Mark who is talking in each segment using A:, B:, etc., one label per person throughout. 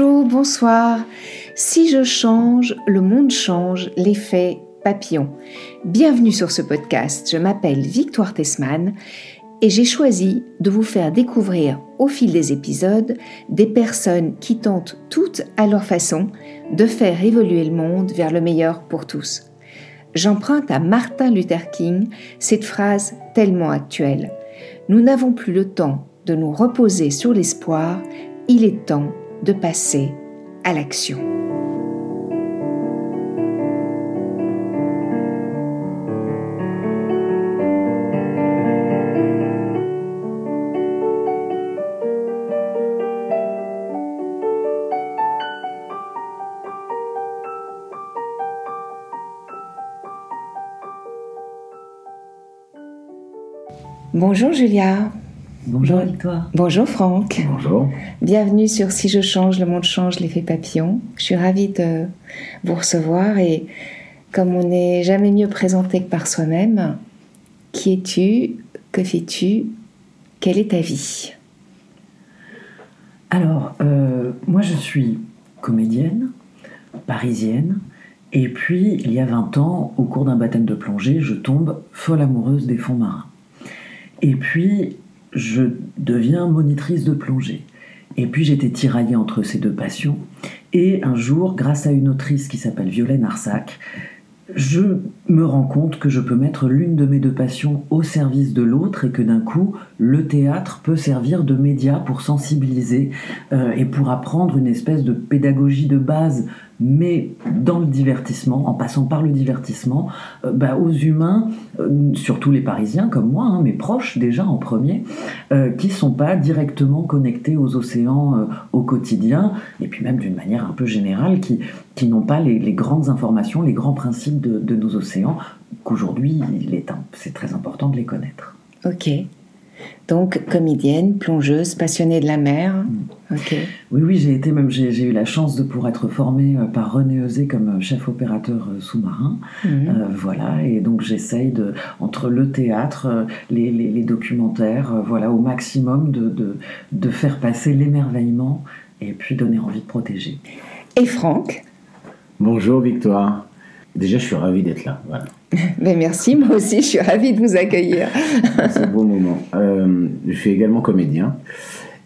A: Bonjour, bonsoir. Si je change, le monde change, l'effet papillon. Bienvenue sur ce podcast. Je m'appelle Victoire Tessman et j'ai choisi de vous faire découvrir au fil des épisodes des personnes qui tentent toutes à leur façon de faire évoluer le monde vers le meilleur pour tous. J'emprunte à Martin Luther King cette phrase tellement actuelle. Nous n'avons plus le temps de nous reposer sur l'espoir, il est temps de passer à l'action. Bonjour Julia.
B: Bonjour Victoire.
A: Bonjour Franck.
C: Bonjour.
A: Bienvenue sur Si je change, le monde change, l'effet papillon. Je suis ravie de vous recevoir et comme on n'est jamais mieux présenté que par soi-même, qui es-tu? Que fais-tu? Quelle est ta vie?
B: Alors, euh, moi je suis comédienne, parisienne, et puis il y a 20 ans, au cours d'un baptême de plongée, je tombe folle amoureuse des fonds marins. Et puis, je deviens monitrice de plongée. Et puis, j'étais tiraillée entre ces deux passions. Et un jour, grâce à une autrice qui s'appelle Violaine Arsac, je me rends compte que je peux mettre l'une de mes deux passions au service de l'autre et que d'un coup, le théâtre peut servir de média pour sensibiliser euh, et pour apprendre une espèce de pédagogie de base. Mais dans le divertissement, en passant par le divertissement, euh, bah, aux humains, euh, surtout les Parisiens comme moi, hein, mes proches déjà en premier, euh, qui sont pas directement connectés aux océans au quotidien, et puis même d'une manière un peu générale, qui, qui n'ont pas les, grandes informations, les grands principes de, de nos océans, qu'aujourd'hui, c'est très important de les connaître.
A: Ok. Donc, comédienne, plongeuse, passionnée de la mer.
B: Mm. Oui, oui, j'ai été même, j'ai eu la chance de pouvoir être formée euh, par René Eusé comme euh, chef opérateur euh, sous-marin. Mm. voilà, et donc j'essaye de, entre le théâtre, les, les, documentaires, voilà, au maximum de, de, de faire passer l'émerveillement et puis donner envie de protéger.
A: Et Franck?
C: Bonjour Victoire. Déjà, je suis ravi d'être là. Voilà.
A: Ben merci, moi aussi, je suis ravie de vous accueillir.
C: C'est un beau moment. Euh, je suis également comédien,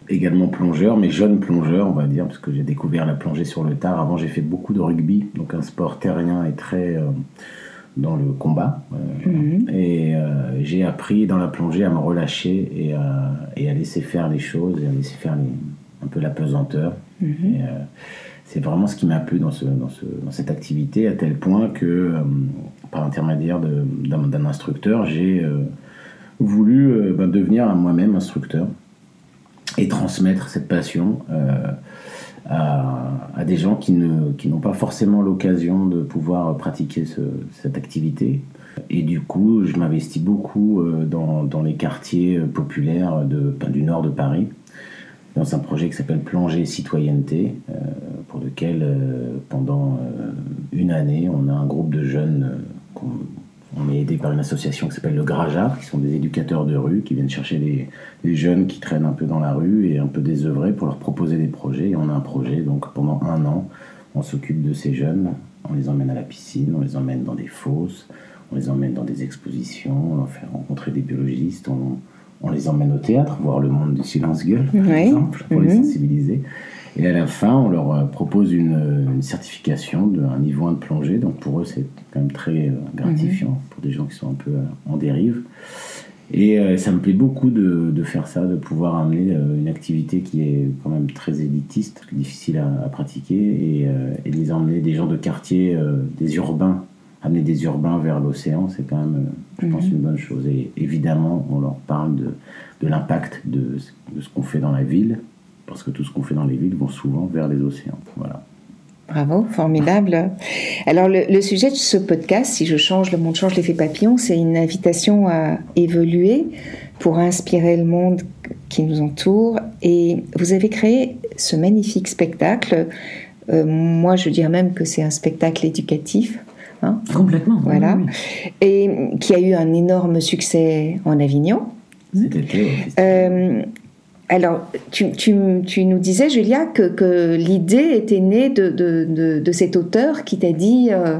C: également plongeur, mais jeune plongeur, on va dire, parce que j'ai découvert la plongée sur le tard. Avant, j'ai fait beaucoup de rugby, donc un sport terrien et très euh, dans le combat. Euh, mhm. Et j'ai appris dans la plongée à me relâcher et à, et à, laisser faire les choses, et à laisser faire un peu la pesanteur. Mhm c'est vraiment ce qui m'a plu dans, ce, dans, ce, dans, cette activité, à tel point que, euh, par intermédiaire d'un instructeur, j'ai euh, voulu euh, ben, devenir moi-même instructeur et transmettre cette passion à, des gens qui n'ont pas forcément l'occasion de pouvoir pratiquer ce, cette activité. Et du coup, je m'investis beaucoup dans, les quartiers populaires de, du nord de Paris dans un projet qui s'appelle Plongée Citoyenneté, euh, pour lequel, euh, pendant euh, une année, on a un groupe de jeunes, on est aidé par une association qui s'appelle le Grajard, qui sont des éducateurs de rue, qui viennent chercher les, jeunes qui traînent un peu dans la rue et un peu désœuvrés pour leur proposer des projets. Et on a un projet, donc pendant un an, on s'occupe de ces jeunes, on les emmène à la piscine, on les emmène dans des fosses, on les emmène dans des expositions, on leur fait rencontrer des biologistes, on, on les emmène au théâtre, voir le monde du silence-gueule, par exemple, pour les mhm. sensibiliser. Et à la fin, on leur euh, propose une, certification d'un niveau 1 de plongée. Donc pour eux, c'est quand même très euh, gratifiant, mhm. pour des gens qui sont un peu euh, en dérive. Et ça me plaît beaucoup de, faire ça, de pouvoir amener une activité qui est quand même très élitiste, difficile à, pratiquer, et, et, de les emmener des gens de quartier, des urbains amener des urbains vers l'océan, c'est quand même, je pense, mhm. une bonne chose. Et évidemment, on leur parle de, de l'impact de, de, ce qu'on fait dans la ville, parce que tout ce qu'on fait dans les villes vont souvent vers les océans. Voilà.
A: Bravo, formidable. Alors le, sujet de ce podcast, si je change, le monde change l'effet papillon, c'est une invitation à évoluer pour inspirer le monde qui nous entoure. Et vous avez créé ce magnifique spectacle. Euh, moi, je dirais même que c'est un spectacle éducatif
B: Hein. Complètement.
A: Voilà. Et qui a eu un énorme succès en Avignon.
C: Euh,
A: alors, tu, tu, tu, nous disais, Julia, que, que l'idée était née de, de, de, cet auteur qui t'a dit, euh,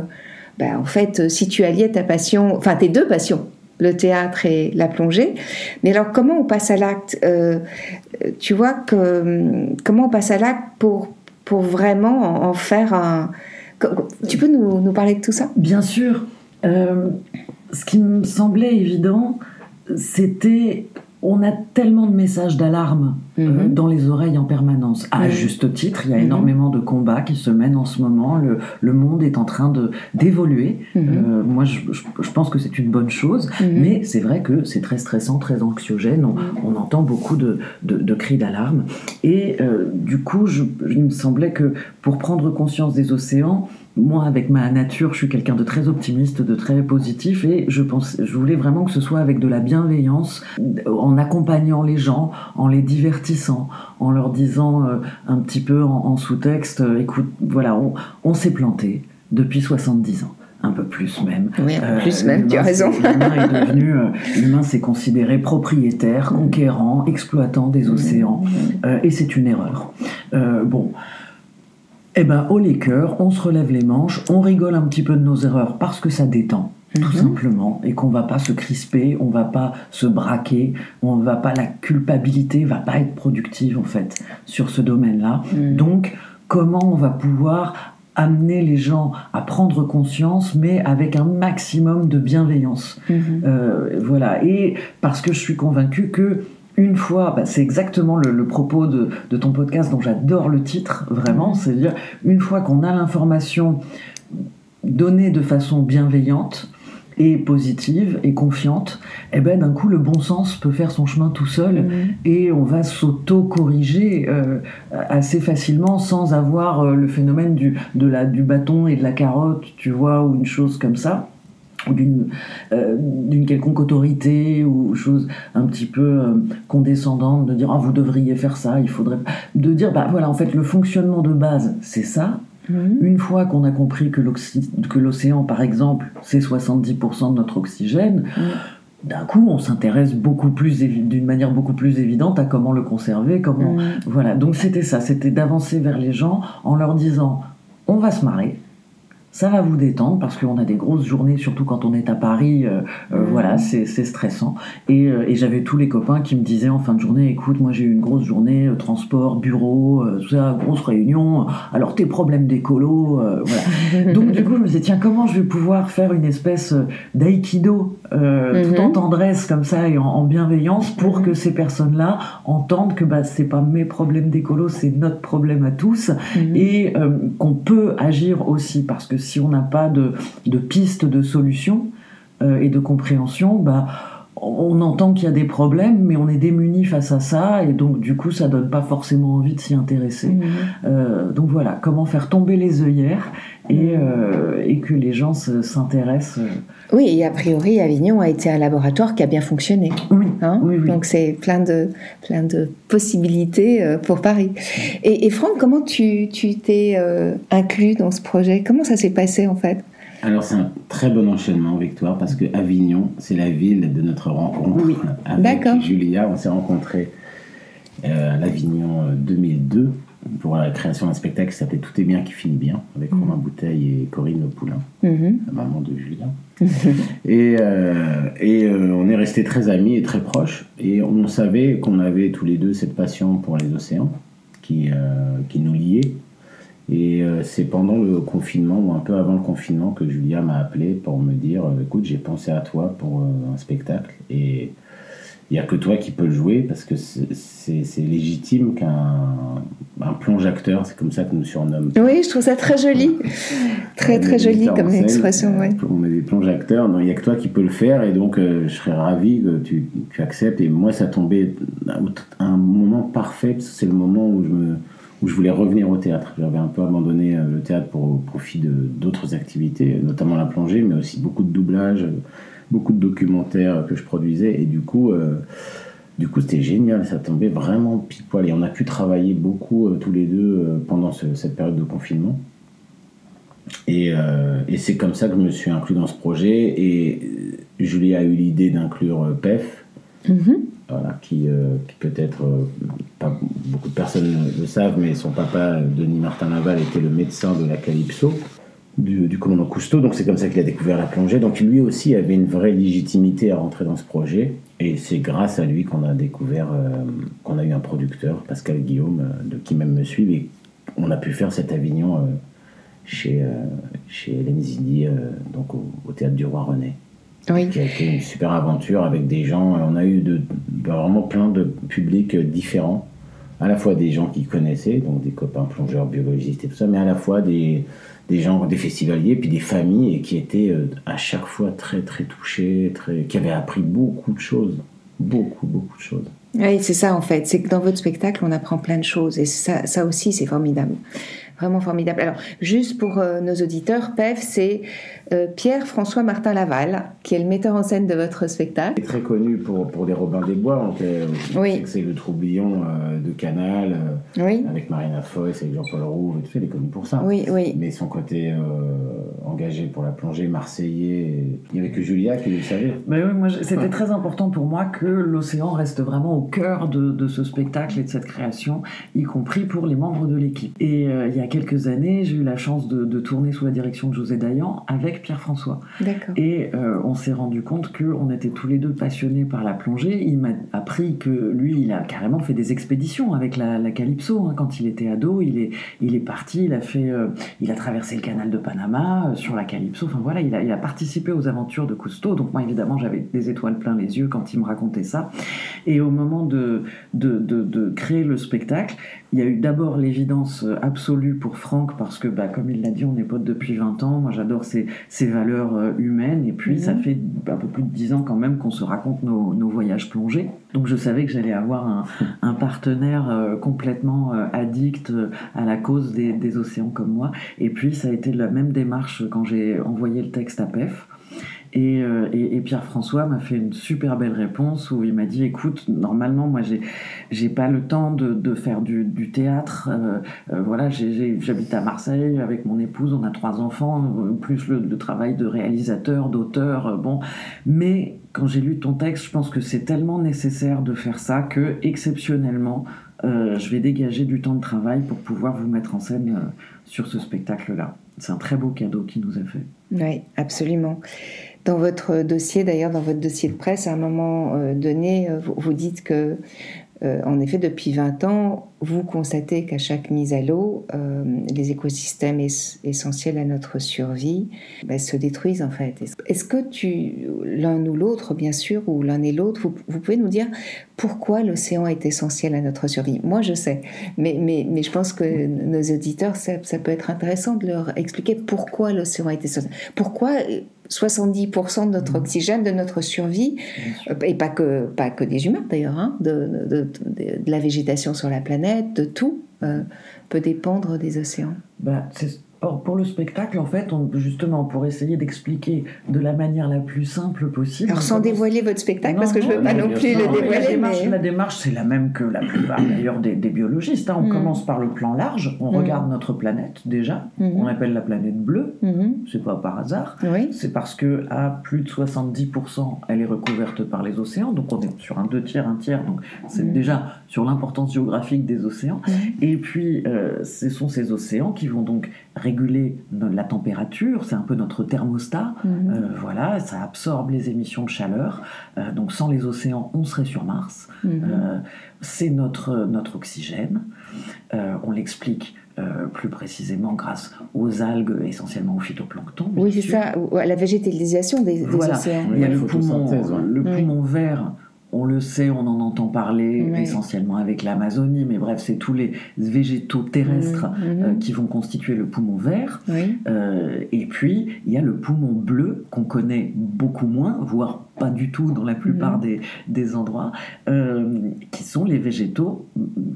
A: ben, en fait, si tu alliais ta passion, enfin tes deux passions, le théâtre et la plongée. Mais alors, comment on passe à l'acte euh, Tu vois que comment on passe à l'acte pour pour vraiment en, faire un. Tu peux nous, parler de tout ça?
B: Bien sûr. Euh, ce qui me semblait évident, c'était on a tellement de messages d'alarme euh, mhm. dans les oreilles en permanence. À juste titre, il y a mhm. énormément de combats qui se mènent en ce moment. Le, monde est en train de d'évoluer. Mhm. Euh, moi, je, pense que c'est une bonne chose, mais c'est vrai que c'est très stressant, très anxiogène. On, entend beaucoup de, cris d'alarme. Et euh, du coup, il me semblait que pour prendre conscience des océans, moi, avec ma nature, je suis quelqu'un de très optimiste, de très positif, et je pense, je voulais vraiment que ce soit avec de la bienveillance, en accompagnant les gens, en les divertissant, en leur disant euh, un petit peu en, sous-texte, euh, écoute, voilà, on, s'est planté depuis 70 ans un peu plus même.
A: Oui, un peu plus euh, même, tu as raison.
B: L'humain est devenu, l'humain s'est considéré propriétaire, conquérant, exploitant des océans, et c'est une erreur. bon, eh ben, au les cœurs, on se relève les manches, on rigole un petit peu de nos erreurs parce que ça détend, tout mhm. simplement, et qu'on va pas se crisper, on va pas se braquer, on va pas la culpabilité va pas être productive en fait sur ce domaine-là. Mhm. Donc, comment on va pouvoir amener les gens à prendre conscience, mais avec un maximum de bienveillance? Mhm. Euh, voilà. Et parce que je suis convaincue que une fois, bah, c'est exactement le, propos de, ton podcast dont j'adore le titre, vraiment, c'est-à-dire une fois qu'on a l'information donnée de façon bienveillante et positive et confiante, et eh ben d'un coup le bon sens peut faire son chemin tout seul mhm. et on va s'auto-corriger euh, assez facilement sans avoir euh, le phénomène du, de la, du bâton et de la carotte, tu vois, ou une chose comme ça d'une euh, d'une quelconque autorité ou chose un petit peu euh, condescendante de dire ah vous devriez faire ça il faudrait de dire bah voilà en fait le fonctionnement de base c'est ça mhm. une fois qu'on a compris que l'océan par exemple c'est 70% de notre oxygène mhm. d'un coup, on s'intéresse beaucoup plus d'une manière beaucoup plus évidente à comment le conserver, comment mhm. voilà. Donc c'était ça, c'était d'avancer vers les gens en leur disant on va se marrer, ça va vous détendre parce qu'on a des grosses journées, surtout quand on est à Paris. Euh, euh, mmh. Voilà, c'est stressant. Et, euh, et j'avais tous les copains qui me disaient en fin de journée, écoute, moi j'ai eu une grosse journée, transport, bureau, tout ça, grosse réunion. Alors tes problèmes d'écolo, voilà. Donc du coup, je me disais, tiens, comment je vais pouvoir faire une espèce d'aïkido mmh. tout en tendresse comme ça et en, bienveillance pour mmh. que ces personnes-là entendent que bah, c'est pas mes problèmes d'écolo, c'est notre problème à tous et qu'on peut agir aussi parce que si on n'a pas de, de piste de solution euh, et de compréhension, bah, on entend qu'il y a des problèmes, mais on est démuni face à ça, et donc du coup, ça donne pas forcément envie de s'y intéresser. Mmh. Euh, donc voilà, comment faire tomber les œillères et, euh, et que les gens s'intéressent.
A: Oui, et a priori, Avignon a été un laboratoire qui a bien fonctionné.
B: Oui.
A: Hein
B: oui,
A: Donc c'est plein de, plein de possibilités pour Paris. Et, Franck, comment tu t'es inclus dans ce projet? Comment ça s'est passé en fait?
C: Alors c'est un très bon enchaînement, Victoire, parce que Avignon, c'est la ville de notre rencontre.
A: Oui.
C: Avec Julia, on s'est rencontrés euh, à l'Avignon 2002 euh, pour la création d'un spectacle qui s'appelait Tout est bien qui finit bien, avec mhm. Romain Bouteille et Corinne Poulain, mhm. la maman de Julia. et, euh, et on est restés très amis et très proches. Et on savait qu'on avait tous les deux cette passion pour les océans qui, qui nous liait. Et euh, c'est pendant le confinement, ou un peu avant le confinement, que Julia m'a appelé pour me dire euh, Écoute, j'ai pensé à toi pour euh, un spectacle. Et il n'y a que toi qui peux le jouer parce que c'est légitime qu'un un plonge-acteur, c'est comme ça que nous surnomme.
A: Oui, je trouve ça très joli. très, très joli comme expression. Ouais.
C: On est des plonge-acteurs, il n'y a que toi qui peux le faire. Et donc, je serais ravi que tu, tu, acceptes. Et moi, ça tombait à un moment parfait parce que c'est le moment où je me où je voulais revenir au théâtre. J'avais un peu abandonné euh, le théâtre pour au profit d'autres activités, notamment la plongée, mais aussi beaucoup de doublage, beaucoup de documentaires que je produisais. Et du coup, euh, du coup, c'était génial. Ça tombait vraiment pile poil. Et on a pu travailler beaucoup euh, tous les deux pendant cette période de confinement. Et, c'est comme ça que je me suis inclus dans ce projet. Et Julie a eu l'idée d'inclure PEF
A: Mhm.
C: Voilà, qui, euh, peut-être, euh, pas beaucoup de personnes le savent, mais son papa, Denis Martin Laval, était le médecin de la Calypso, du, commandant Cousteau, donc c'est comme ça qu'il a découvert la plongée. Donc lui aussi avait une vraie légitimité à rentrer dans ce projet, et c'est grâce à lui qu'on a découvert, euh, qu'on a eu un producteur, Pascal Guillaume, de qui même me suit, et on a pu faire cet Avignon chez, chez Hélène donc au Théâtre du Roi René
A: Oui.
C: qui a été une super aventure avec des gens. On a eu de, vraiment plein de publics différents. À la fois des gens qui connaissaient, donc des copains plongeurs, biologistes et tout ça, mais à la fois des, des gens, des festivaliers, puis des familles et qui étaient euh, à chaque fois très très touchés, très, qui avaient appris beaucoup de choses. Beaucoup, beaucoup de choses.
A: Oui, c'est ça en fait. C'est que dans votre spectacle, on apprend plein de choses. Et ça, ça aussi, c'est formidable. Vraiment formidable. Alors, juste pour euh, nos auditeurs, PEF, c'est euh, Pierre-François Martin Laval, qui est le metteur en scène de votre spectacle.
C: Il est très connu pour, pour les Robins des Bois. Donc, euh,
A: Oui.
C: c'est que C'est le troublion euh, de Canal, euh,
A: Oui,
C: avec Marina Foïs, avec Jean-Paul Rouve, et tout ça, il est connu pour ça.
A: oui, oui.
C: Mais son côté euh, engagé pour la plongée, marseillais, il n'y avait que Julia qui le savait.
B: Mais oui, c'était très important pour moi que l'océan reste vraiment au cœur de, de ce spectacle et de cette création, y compris pour les membres de l'équipe. Et euh, il y a quelques années, j'ai eu la chance de, de tourner sous la direction de José Dayan avec Pierre-François. Et euh, on s'est rendu compte qu'on était tous les deux passionnés par la plongée. Il m'a appris que lui, il a carrément fait des expéditions avec la, la Calypso. hein. Quand il était ado, il est, il est parti, il a, fait, euh, il a traversé le canal de Panama euh, sur la Calypso. Enfin voilà, il a, il a participé aux aventures de Cousteau. Donc moi, évidemment, j'avais des étoiles plein les yeux quand il me racontait ça. Et au moment de, de, de, de créer le spectacle, il y a eu d'abord l'évidence euh, absolue pour Franck, parce que, bah, comme il l'a dit, on est potes depuis 20 ans. Moi, j'adore ses, ses valeurs euh, humaines. Et puis,
A: Mhm.
B: ça fait un peu plus de 10 ans quand même qu'on se raconte nos, nos voyages plongés. Donc, je savais que j'allais avoir un, un partenaire euh, complètement addict à la cause des, des océans comme moi. Et puis, ça a été la même démarche quand j'ai envoyé le texte à PEF. Et, euh, et- Pierre-François m'a fait une super belle réponse où il m'a dit écoute, normalement, moi, j'ai j'ai pas le temps de, de faire du, théâtre. euh, euh, voilà, j'habite à Marseille avec mon épouse, on a trois enfants, plus le, travail de réalisateur, d'auteur. bon, mais quand j'ai lu ton texte, je pense que c'est tellement nécessaire de faire ça que exceptionnellement, je vais dégager du temps de travail pour pouvoir vous mettre en scène sur ce spectacle-là. C'est un très beau cadeau qu'il nous a fait.
A: Oui, absolument. Dans votre dossier, d'ailleurs, dans votre dossier de presse, à un moment euh, donné, euh, vous, dites que, euh, en effet, depuis 20 ans, vous constatez qu'à chaque mise à l'eau, les écosystèmes es- essentiels à notre survie ben, se détruisent, en fait. Est-ce- que tu, l'un ou l'autre, bien sûr, ou l'un et l'autre, vous, pouvez nous dire pourquoi l'océan est essentiel à notre survie? Moi, je sais, mais, je pense que nos auditeurs, ça, peut être intéressant de leur expliquer pourquoi l'océan est essentiel. Pourquoi 70% de notre oxygène, de notre survie, euh, et pas que, pas que des humains d'ailleurs, hein, de, de, de- de la végétation sur la planète, de tout, euh, peut dépendre des océans.
B: Bah, or, pour le spectacle, en fait, on, justement, pour essayer d'expliquer de la manière la plus simple possible.
A: Alors sans dévoiler votre spectacle,
B: Non,
A: parce que je ne veux
C: non,
A: pas
C: non,
A: plus le
B: la
A: dévoiler,
B: démarche,
A: mais...
B: la démarche, c'est la même que la plupart d'ailleurs des, des biologistes. hein. On
A: Mm.
B: commence par le plan large, on
A: Mm.
B: regarde notre planète déjà,
A: Mhm.
B: on appelle la planète bleue,
A: Mhm.
B: c'est pas par hasard.
A: Oui,
B: C'est parce que à plus de 70%, elle est recouverte par les océans, donc on est sur un deux tiers, un tiers, donc c'est
A: Mhm.
B: déjà sur l'importance géographique des océans. Et puis, euh, ce sont ces océans qui vont donc réguler no- la température, c'est un peu notre thermostat.
A: Mhm.
B: Euh, voilà, ça absorbe les émissions de chaleur. Euh, donc sans les océans, on serait sur Mars.
A: Mhm.
B: Euh, c'est notre, notre oxygène. Euh, on l'explique euh, plus précisément grâce aux algues, essentiellement au phytoplancton.
A: oui, c'est ça, à la végétalisation des, des
B: Voilà.
A: océans.
B: Il y a le poumon,
C: photosynthèse, ouais.
B: le
A: Oui.
B: poumon vert. On le sait, on en entend parler
A: Oui.
B: essentiellement avec l'Amazonie, mais bref, c'est tous les végétaux terrestres
A: Mhm.
B: euh, qui vont constituer le poumon vert.
A: Oui,
B: Euh, et puis, il y a le poumon bleu qu'on connaît beaucoup moins, voire pas du tout dans la plupart
A: Mhm.
B: des, des endroits, euh, qui sont les végétaux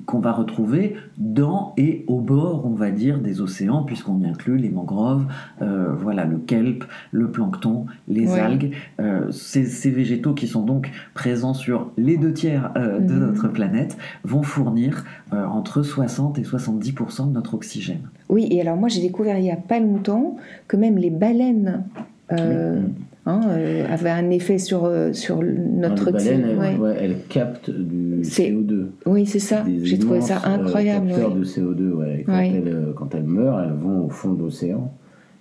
B: qu'on va retrouver dans et au bord, on va dire, des océans, puisqu'on y inclut les mangroves, euh, voilà, le kelp, le plancton, les
A: Ouais.
B: algues. Euh, ces, ces végétaux qui sont donc présents sur les deux tiers de
A: Mhm.
B: notre planète vont fournir entre 60 et 70% de notre oxygène.
A: oui, et alors moi j'ai découvert il n'y a pas longtemps que même les baleines... euh,
C: Oui.
A: Hein, euh, avait un effet sur, euh, sur notre
C: Non, les baleines, elles,
A: ouais.
C: ouais, elles captent du
A: C'est-
C: CO2.
A: Oui, c'est ça. J'ai trouvé ça
C: euh,
A: incroyable.
C: capteurs
A: ouais.
C: de CO2, ouais. Et Quand,
A: Ouais.
C: elles, quand elles meurent, elles vont au fond de l'océan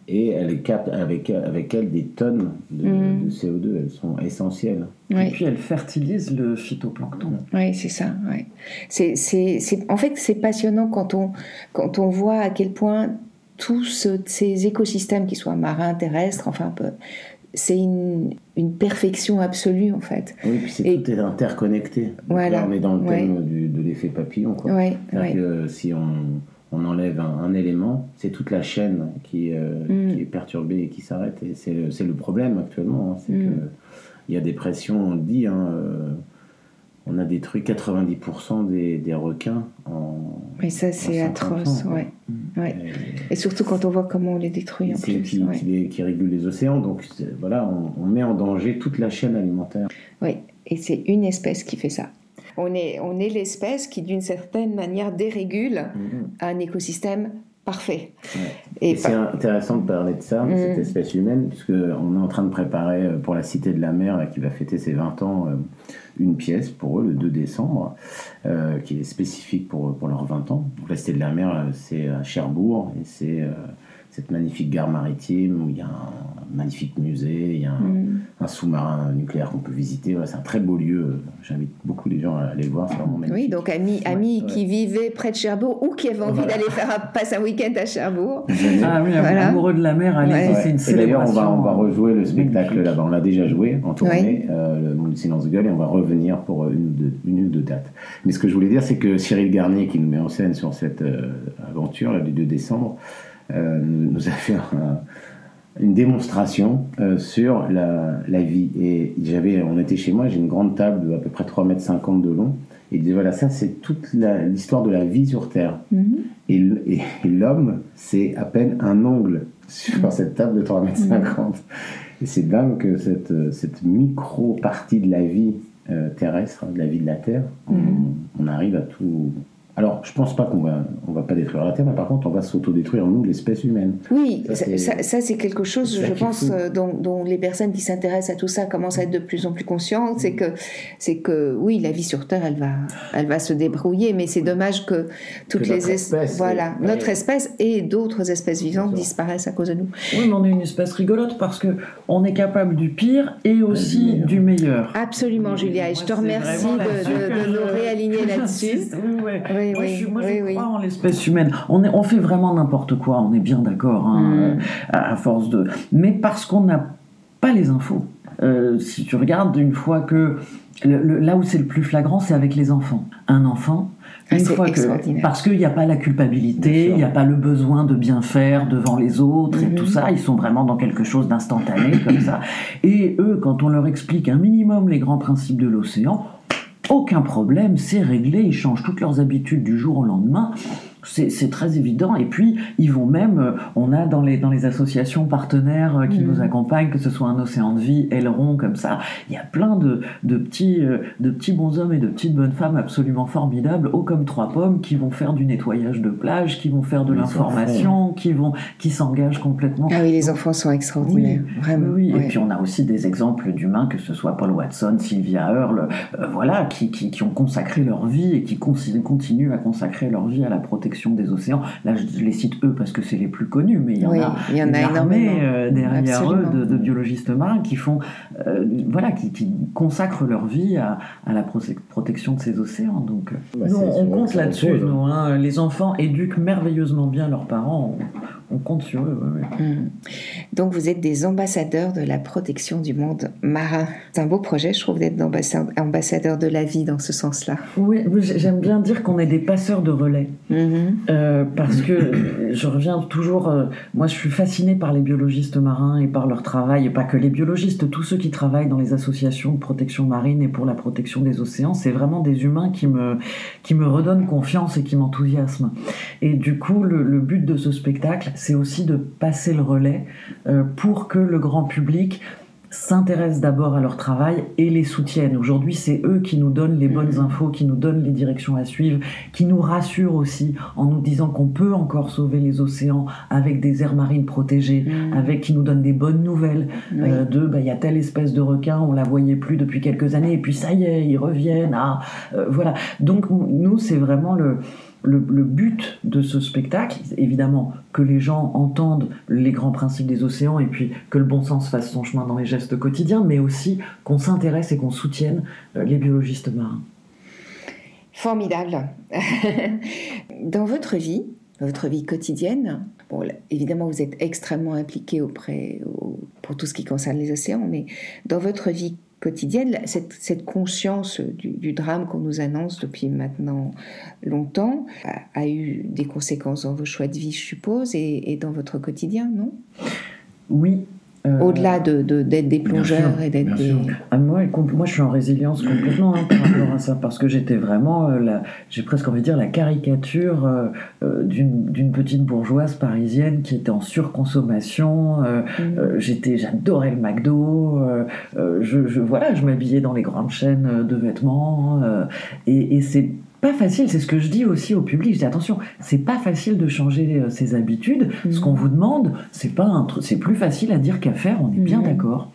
C: et elles captent avec, avec elles des tonnes de, de CO2. Elles sont essentielles.
B: Et puis elle fertilise le phytoplancton.
A: Oui, c'est ça. Ouais. C'est, c'est, c'est, en fait, c'est passionnant quand on, quand on voit à quel point tous ce- ces écosystèmes, qu'ils soient marins, terrestres, enfin, peu- c'est une, une perfection absolue, en fait.
C: Oui, puis c'est tout est interconnecté.
A: Voilà,
C: Là, on est dans le
A: ouais.
C: thème du- de l'effet papillon. Quoi.
A: Ouais, ouais.
C: que si on, on enlève un, un élément, c'est toute la chaîne qui, euh,
A: Mm.
C: qui est perturbée et qui s'arrête. Et c'est le, c'est le problème actuellement. hein. C'est
A: Mm.
C: que il y a des pressions, on le dit, hein, euh, on a détruit 90% des, des requins en.
A: Mais ça, c'est
C: en 50
A: atroce.
C: ans.
A: Ouais. Ouais.
C: Et-
A: Et surtout quand on voit comment on les détruit en
C: c'est
A: plus.
C: qui,
A: ouais.
C: qui, régule les océans. Donc voilà, on, on met en danger toute la chaîne alimentaire.
A: Oui, et c'est une espèce qui fait ça. On est, on est l'espèce qui, d'une certaine manière, dérégule un écosystème parfait.
C: Ouais.
A: Et,
C: Et c'est
A: par-
C: intéressant de parler de ça, de
A: Mm.
C: cette espèce humaine, puisque on est en train de préparer euh, pour la Cité de la Mer, qui va fêter ses 20 ans, euh, une pièce pour eux le 2 décembre, euh, qui est spécifique pour, pour leurs 20 ans. Donc la Cité de la Mer, euh, c'est à Cherbourg, et c'est euh, cette magnifique gare maritime où il y a un magnifique musée, il y a un,
A: Mm.
C: un sous-marin nucléaire qu'on peut visiter. Voilà, c'est un très beau lieu. J'invite beaucoup les gens à aller le voir, c'est vraiment magnifique.
A: Oui, donc amis, amis
C: ouais.
A: qui vivaient près de Cherbourg ou qui avaient envie
C: Voilà.
A: d'aller faire un, passer un week-end à Cherbourg.
B: Ah oui,
A: Voilà.
B: amoureux de la mer, allez-y,
A: Ouais.
B: c'est une
C: Et d'ailleurs, on
B: célébration.
C: va, on va rejouer le spectacle là-bas. On l'a déjà joué en tournée,
A: Ouais.
C: euh, le Monde du Silence Gueule, et on va revenir pour une ou, deux, une ou deux dates. Mais ce que je voulais dire, c'est que Cyril Garnier, qui nous met en scène sur cette euh, aventure là, du 2 décembre, euh, nous, nous a fait un- une démonstration euh, sur la, la vie. Et j'avais, on était chez moi, j'ai une grande table de à peu près 3,50 m de long. Et il disait voilà, ça c'est toute l'histoire de la vie sur Terre.
A: Mhm.
C: Et et- et l'homme, c'est à peine un ongle sur cette table de 3,50 m. Et c'est dingue que cette, euh, cette micro-partie de la vie euh, terrestre, de la vie de la Terre, on, on arrive à tout. Alors, je pense pas qu'on va, on va pas détruire la Terre, mais par contre, on va s'autodétruire, nous, l'espèce humaine.
A: Oui,
C: Ça, c'est-
A: ça- ça, c'est quelque chose, je pense, euh, dont, dont les personnes qui s'intéressent à tout ça commencent à être de plus en plus conscientes. C'est que, c'est que, oui, la vie sur Terre, elle va, elle va se débrouiller, mais c'est dommage que toutes
C: Que
A: les
C: notre
A: es-
C: espèce,
A: voilà, notre espèce et d'autres espèces vivantes disparaissent à cause de nous.
B: Oui, mais on est une espèce rigolote parce que on est capable du pire et aussi
C: du meilleur.
B: du meilleur.
A: Absolument, Julia, et je te remercie de, nous réaligner là-dessus.
B: Oui, ouais.
A: Oui,
B: moi,
A: oui,
B: je, moi,
A: oui,
B: crois en l'espèce humaine. On, est, on fait vraiment n'importe quoi, on est bien d'accord, hein,
A: Mm.
B: euh, à, à force de. Mais parce qu'on n'a pas les infos. Euh, si tu regardes, une fois que. le- le- là où c'est le plus flagrant, c'est avec les enfants. Un enfant.
A: Ah,
B: Une fois que, parce qu'il n'y a pas la culpabilité, il n'y a pas le besoin de bien faire devant les autres et
A: Mhm.
B: tout ça, ils sont vraiment dans quelque chose d'instantané comme ça. Et eux, quand on leur explique un minimum les grands principes de l'océan, aucun problème, c'est réglé, ils changent toutes leurs habitudes du jour au lendemain. C'est très évident. Et puis, ils vont même, euh, on a dans les, dans les associations partenaires euh, qui
A: Mhm.
B: nous accompagnent, que ce soit un océan de vie, Aileron, comme ça, il y a plein de, de, petits, euh, de petits bonshommes et de petites bonnes femmes absolument formidables, hauts comme trois pommes, qui vont faire du nettoyage de plage, qui vont faire de l'information, qui vont qui s'engagent complètement.
A: Ah oui, les enfants sont extraordinaires, vraiment.
B: Oui,
A: ouais.
B: et puis on a aussi des exemples d'humains, que ce soit Paul Watson, Sylvia Earle, euh, voilà, qui, qui, qui ont consacré leur vie et qui con- continuent à consacrer leur vie à la protection des océans. Là, je, les cite eux parce que c'est les plus connus, mais il y en
A: Oui,
B: a,
A: il y en a énormément.
B: euh, derrière
A: Absolument.
B: eux de, de biologistes marins qui font, euh, voilà, qui, qui consacrent leur vie à, à la prote- protection de ces océans. Donc, euh,
C: Bah,
B: nous, on compte là-dessus. nous, hein. Les enfants éduquent merveilleusement bien leurs parents. On, on compte sur eux. ouais, ouais.
A: Mm. Donc vous êtes des ambassadeurs de la protection du monde marin. C'est un beau projet, je trouve, d'être ambassa- ambassadeur de la vie dans ce sens-là.
B: Oui, j'aime bien dire qu'on est des passeurs de relais.
A: Mhm.
B: Euh, parce que je reviens toujours, euh, moi je suis fascinée par les biologistes marins et par leur travail, et pas que les biologistes, tous ceux qui travaillent dans les associations de protection marine et pour la protection des océans, c'est vraiment des humains qui me, qui me redonnent confiance et qui m'enthousiasment. Et du coup, le, le but de ce spectacle, c'est aussi de passer le relais euh, pour que le grand public s'intéressent d'abord à leur travail et les soutiennent. Aujourd'hui, c'est eux qui nous donnent les bonnes
A: Mhm.
B: infos, qui nous donnent les directions à suivre, qui nous rassurent aussi en nous disant qu'on peut encore sauver les océans avec des aires marines protégées,
A: Mhm.
B: avec qui nous donnent des bonnes nouvelles
A: Oui.
B: euh, de bah, il y a telle espèce de requin, on la voyait plus depuis quelques années, et puis ça y est, ils reviennent. Ah, euh, voilà. Donc nous, c'est vraiment le, le, but de ce spectacle, évidemment, que les gens entendent les grands principes des océans et puis que le bon sens fasse son chemin dans les gestes quotidiens, mais aussi qu'on s'intéresse et qu'on soutienne euh, les biologistes marins.
A: Formidable. Dans votre vie, votre vie quotidienne, bon, évidemment, vous êtes extrêmement impliqué auprès, au- pour tout ce qui concerne les océans, mais dans votre vie cette, conscience du, drame qu'on nous annonce depuis maintenant longtemps a, a eu des conséquences dans vos choix de vie, je suppose, et, et dans votre quotidien, non?
B: Oui. Euh,
A: Au-delà de, de- d'être des plongeurs
C: sûr,
A: et d'être des...
B: Ah, moi, moi, je suis en résilience complètement hein, par rapport à ça, parce que j'étais vraiment, euh, j'ai presque envie de dire, la caricature euh, d'une, d'une petite bourgeoise parisienne qui était en surconsommation. euh, j'étais, j'adorais le McDo. je, je- voilà, je m'habillais dans les grandes chaînes de vêtements. euh, et, et c'est pas facile, c'est ce que je dis aussi au public. Je dis attention, c'est pas facile de changer euh, ses habitudes. Ce
A: Mhm.
B: qu'on vous demande, c'est pas un truc, c'est plus facile à dire qu'à faire. On est bien
A: Mhm.
B: d'accord.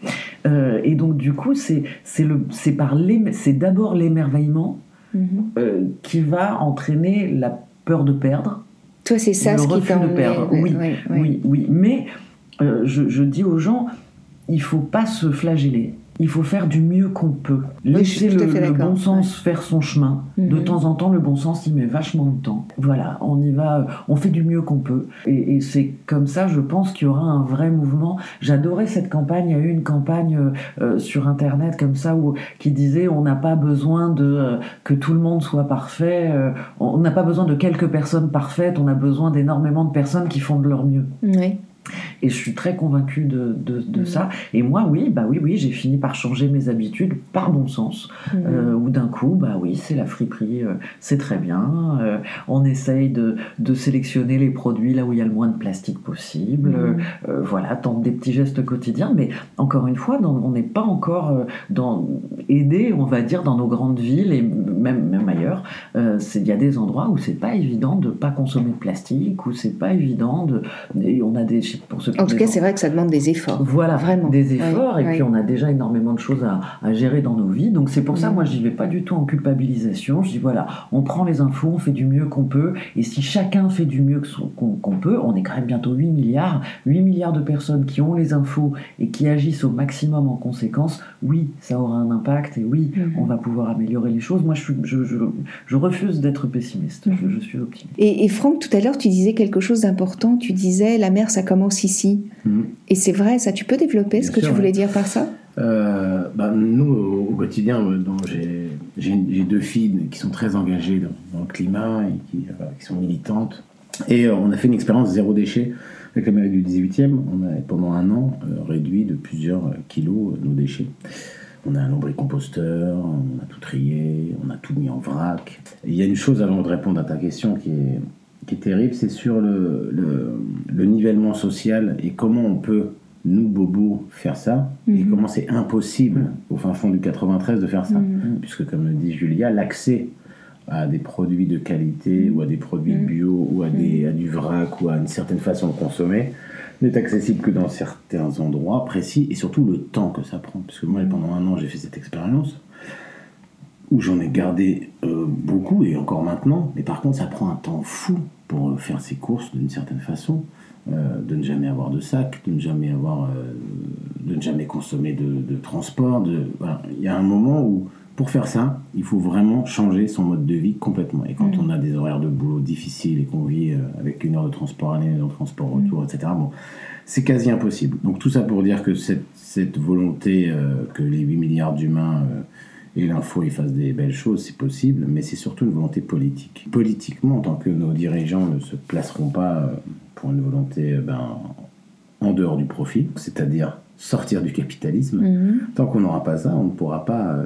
B: Euh, et donc du coup, c'est c'est le, c'est par c'est d'abord l'émerveillement
A: Mhm.
B: euh, qui va entraîner la peur de perdre.
A: Toi, c'est ça
B: Le
A: ce qui
B: refus de perdre, oui,
A: ouais, ouais.
B: Oui, oui, mais euh, je, je dis aux gens, il faut pas se flageller. Il faut faire du mieux qu'on peut. Laisser le, le bon sens faire son chemin. De
A: Mhm.
B: temps en temps, le bon sens, il met vachement de temps. Voilà, on y va, on fait du mieux qu'on peut. Et, et c'est comme ça, je pense qu'il y aura un vrai mouvement. J'adorais cette campagne. Il y a eu une campagne euh, sur Internet comme ça où, qui disait on n'a pas besoin de euh, que tout le monde soit parfait. euh, on n'a pas besoin de quelques personnes parfaites. On a besoin d'énormément de personnes qui font de leur mieux.
A: Ouais.
B: Et je suis très convaincue de, de, de
A: Mhm.
B: ça. Et moi, oui, bah oui, oui, j'ai fini par changer mes habitudes par bon sens.
A: Mhm.
B: Euh, ou d'un coup, bah oui, c'est la friperie, euh, c'est très bien. euh, on essaye de, de sélectionner les produits là où il y a le moins de plastique possible. Euh, voilà, tant des petits gestes quotidiens. Mais encore une fois, dans- on n'est pas encore dans, aidé, on va dire, dans nos grandes villes et même, même ailleurs. Il y a des endroits où c'est pas évident de pas consommer de plastique, où c'est pas évident de. Et on a des. Pour qui
A: En tout cas, c'est vrai que ça demande des efforts.
B: voilà,
A: Vraiment.
B: des efforts, et puis on a déjà énormément de choses à, à gérer dans nos vies. Donc c'est pour ça,
A: Mhm.
B: moi, j'y vais pas du tout en culpabilisation. Je dis voilà, on prend les infos, on fait du mieux qu'on peut, et si chacun fait du mieux qu'on peut, on est quand même bientôt 8 milliards, 8 milliards de personnes qui ont les infos et qui agissent au maximum en conséquence, oui, ça aura un impact, et oui,
A: Mhm.
B: on va pouvoir améliorer les choses. Moi, je, je, je, je refuse d'être pessimiste, je,
A: Mhm.
B: je suis optimiste.
A: Et, et Franck, tout à l'heure, tu disais quelque chose d'important. Tu disais, la mer, ça commence ici.
C: Mhm.
A: Et c'est vrai, ça, tu peux développer
C: Bien
A: ce que
C: sûr,
A: tu voulais
C: ouais.
A: dire par ça?
C: Euh, bah, nous, au, quotidien, euh, j'ai deux filles qui sont très engagées dans, dans le climat et qui, euh, qui sont militantes. Et on a fait une expérience zéro déchet avec la mairie du 18e. On a pendant un an réduit de plusieurs kilos nos déchets. On a un lombricomposteur, on a tout trié, on a tout mis en vrac. Et il y a une chose avant de répondre à ta question qui est, qui est terrible, c'est sur le, le, le nivellement social et comment on peut, nous, bobos, faire ça, et
A: Mhm.
C: comment c'est impossible au fin fond du 93 de faire ça.
A: Mhm.
C: Puisque, comme le dit Julia, l'accès à des produits de qualité ou à des produits
A: Mhm.
C: bio ou à, des, à du vrac ou à une certaine façon de consommer n'est accessible que dans certains endroits précis et surtout le temps que ça prend. Parce que moi, pendant un an, j'ai fait cette expérience où j'en ai gardé euh, beaucoup et encore maintenant, mais par contre, ça prend un temps fou pour euh, faire ses courses d'une certaine façon. euh, de ne jamais avoir de sac, de ne jamais avoir, euh, de ne jamais consommer de, de transport. De, voilà. Il y a un moment où, pour faire ça, il faut vraiment changer son mode de vie complètement. Et quand
A: Mhm.
C: on a des horaires de boulot difficiles et qu'on vit avec une heure de transport aller, une heure de transport retour, etc., bon, c'est quasi impossible. Donc tout ça pour dire que cette, cette volonté euh, que les 8 milliards d'humains et l'info ils fassent des belles choses, c'est possible, mais c'est surtout une volonté politique. Politiquement, tant que nos dirigeants ne se placeront pas euh, pour une volonté euh, ben, en dehors du profit, c'est-à-dire sortir du capitalisme,
A: Mhm.
C: tant qu'on n'aura pas ça, on ne pourra pas euh,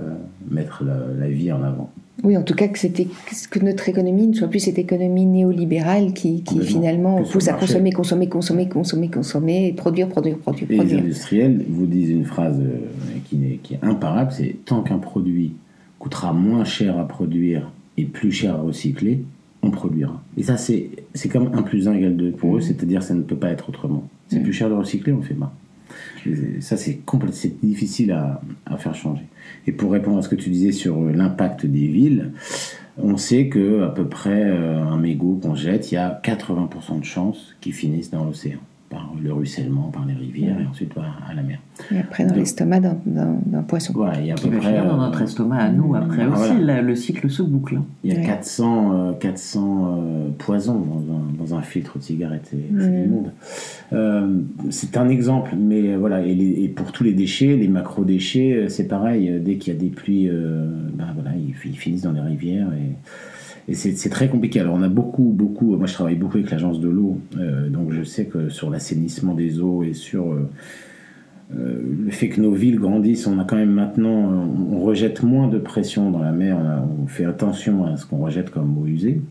C: mettre la, la vie en avant.
A: Oui, en tout cas que c'était que notre économie ne soit plus cette économie néolibérale qui, qui finalement pousse à consommer, consommer, consommer, consommer, consommer, produire, produire, produire,
C: et
A: produire.
C: Les industriels vous disent une phrase euh, qui est, qui est imparable, c'est tant qu'un produit coûtera moins cher à produire et plus cher à recycler, on produira. Et ça, c'est comme un plus un égale 2 pour eux, mmh. c'est-à-dire ça ne peut pas être autrement. C'est mmh. plus cher de recycler, on fait pas. Ça, c'est difficile à, à, faire changer. Et pour répondre à ce que tu disais sur l'impact des villes, on sait que à peu près euh, un mégot qu'on jette, il y a 80% de chances qu'il finisse dans l'océan par le ruissellement, par les rivières et ensuite à la mer.
A: Et après dans l'estomac d'un poisson.
B: Voilà, il y a à peu près, dans notre euh, estomac à nous, après ah, aussi, le cycle se boucle. Hein.
C: Il y a 400, 400 euh, euh, poisons dans un, filtre de cigarette, c'est du monde. c'est un exemple, mais voilà, et, pour tous les déchets, les macro-déchets, c'est pareil, dès qu'il y a des pluies, ben voilà, ils, ils, finissent dans les rivières et et c'est très compliqué. Alors on a beaucoup, beaucoup, moi je travaille beaucoup avec l'agence de l'eau, euh, donc je sais que sur l'assainissement des eaux et sur euh, euh, le fait que nos villes grandissent, on a quand même maintenant, on, rejette moins de pression dans la mer, on, fait attention à ce qu'on rejette comme eau usée.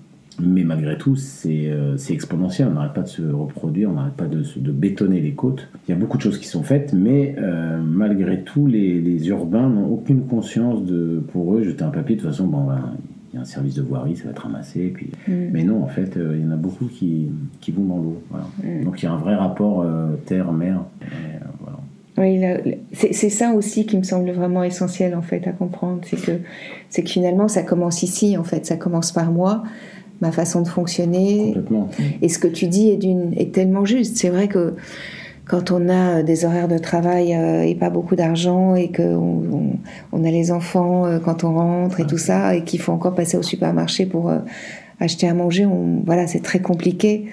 C: Mais malgré tout, c'est exponentiel. On n'arrête pas de se reproduire, on n'arrête pas de, bétonner les côtes. Il y a beaucoup de choses qui sont faites, mais malgré tout, les, les urbains n'ont aucune conscience de, pour eux, jeter un papier, de toute façon, bon, ben, il y a un service de voirie, ça va être ramassé. Puis... Mm. Mais non, en fait, euh, il y en a beaucoup qui, qui vont dans l'eau. Mm. Donc il y a un vrai rapport euh, terre-mer.
A: Euh, oui, c'est ça aussi qui me semble vraiment essentiel en fait à comprendre, c'est que c'est que finalement ça commence ici en fait, ça commence par moi, ma façon de fonctionner. Et ce que tu dis est, est tellement juste. C'est vrai que quand on a euh, des horaires de travail euh, et pas beaucoup d'argent et qu'on on, a les enfants euh, quand on rentre et tout ça et qu'il faut encore passer au supermarché pour acheter à manger, on, voilà, c'est très compliqué.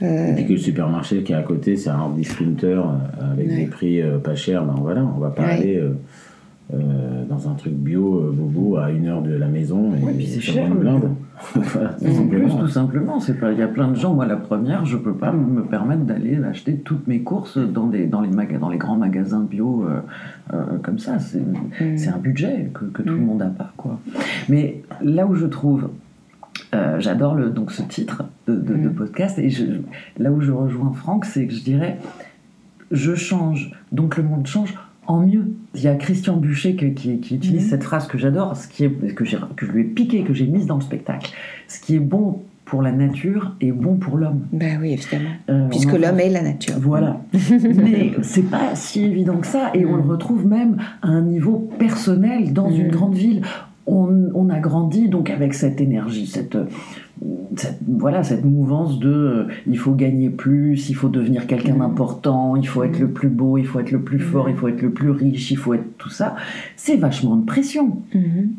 C: Et puis que le supermarché qui est à côté, c'est un discounter avec des prix pas chers, ben voilà, on va pas aller euh, dans un truc bio, euh, bobo, à une heure de la maison.
B: Et puis c'est cher. Une blinde. En plus, tout simplement, c'est pas. Il y a plein de gens. Moi, la première, je peux pas me permettre d'aller acheter toutes mes courses dans des dans les dans les grands magasins bio euh, comme ça. C'est mm. un budget que, que tout le mm. monde a pas, quoi. Mais là où je trouve J'adore donc ce titre de, de, de mm. podcast et je, là où je rejoins Franck, c'est que je dirais je change, donc le monde change en mieux. Il y a Christian Buchet qui, utilise mhm. cette phrase que j'adore, ce qui est que, que je lui ai piqué, que j'ai mise dans le spectacle. Ce qui est bon pour la nature est bon pour l'homme.
A: Ben oui, évidemment. Euh, Puisque l'homme est la nature.
B: Voilà. Mais c'est pas si évident que ça, et on le retrouve même à un niveau personnel dans une mhm. grande ville. On, on, a grandi donc avec cette énergie, cette, cette, voilà, cette mouvance de euh, il faut gagner plus, il faut devenir quelqu'un mm. d'important, il faut être le plus beau, il faut être le plus mm. fort, il faut être le plus riche, il faut être tout ça, c'est vachement de pression.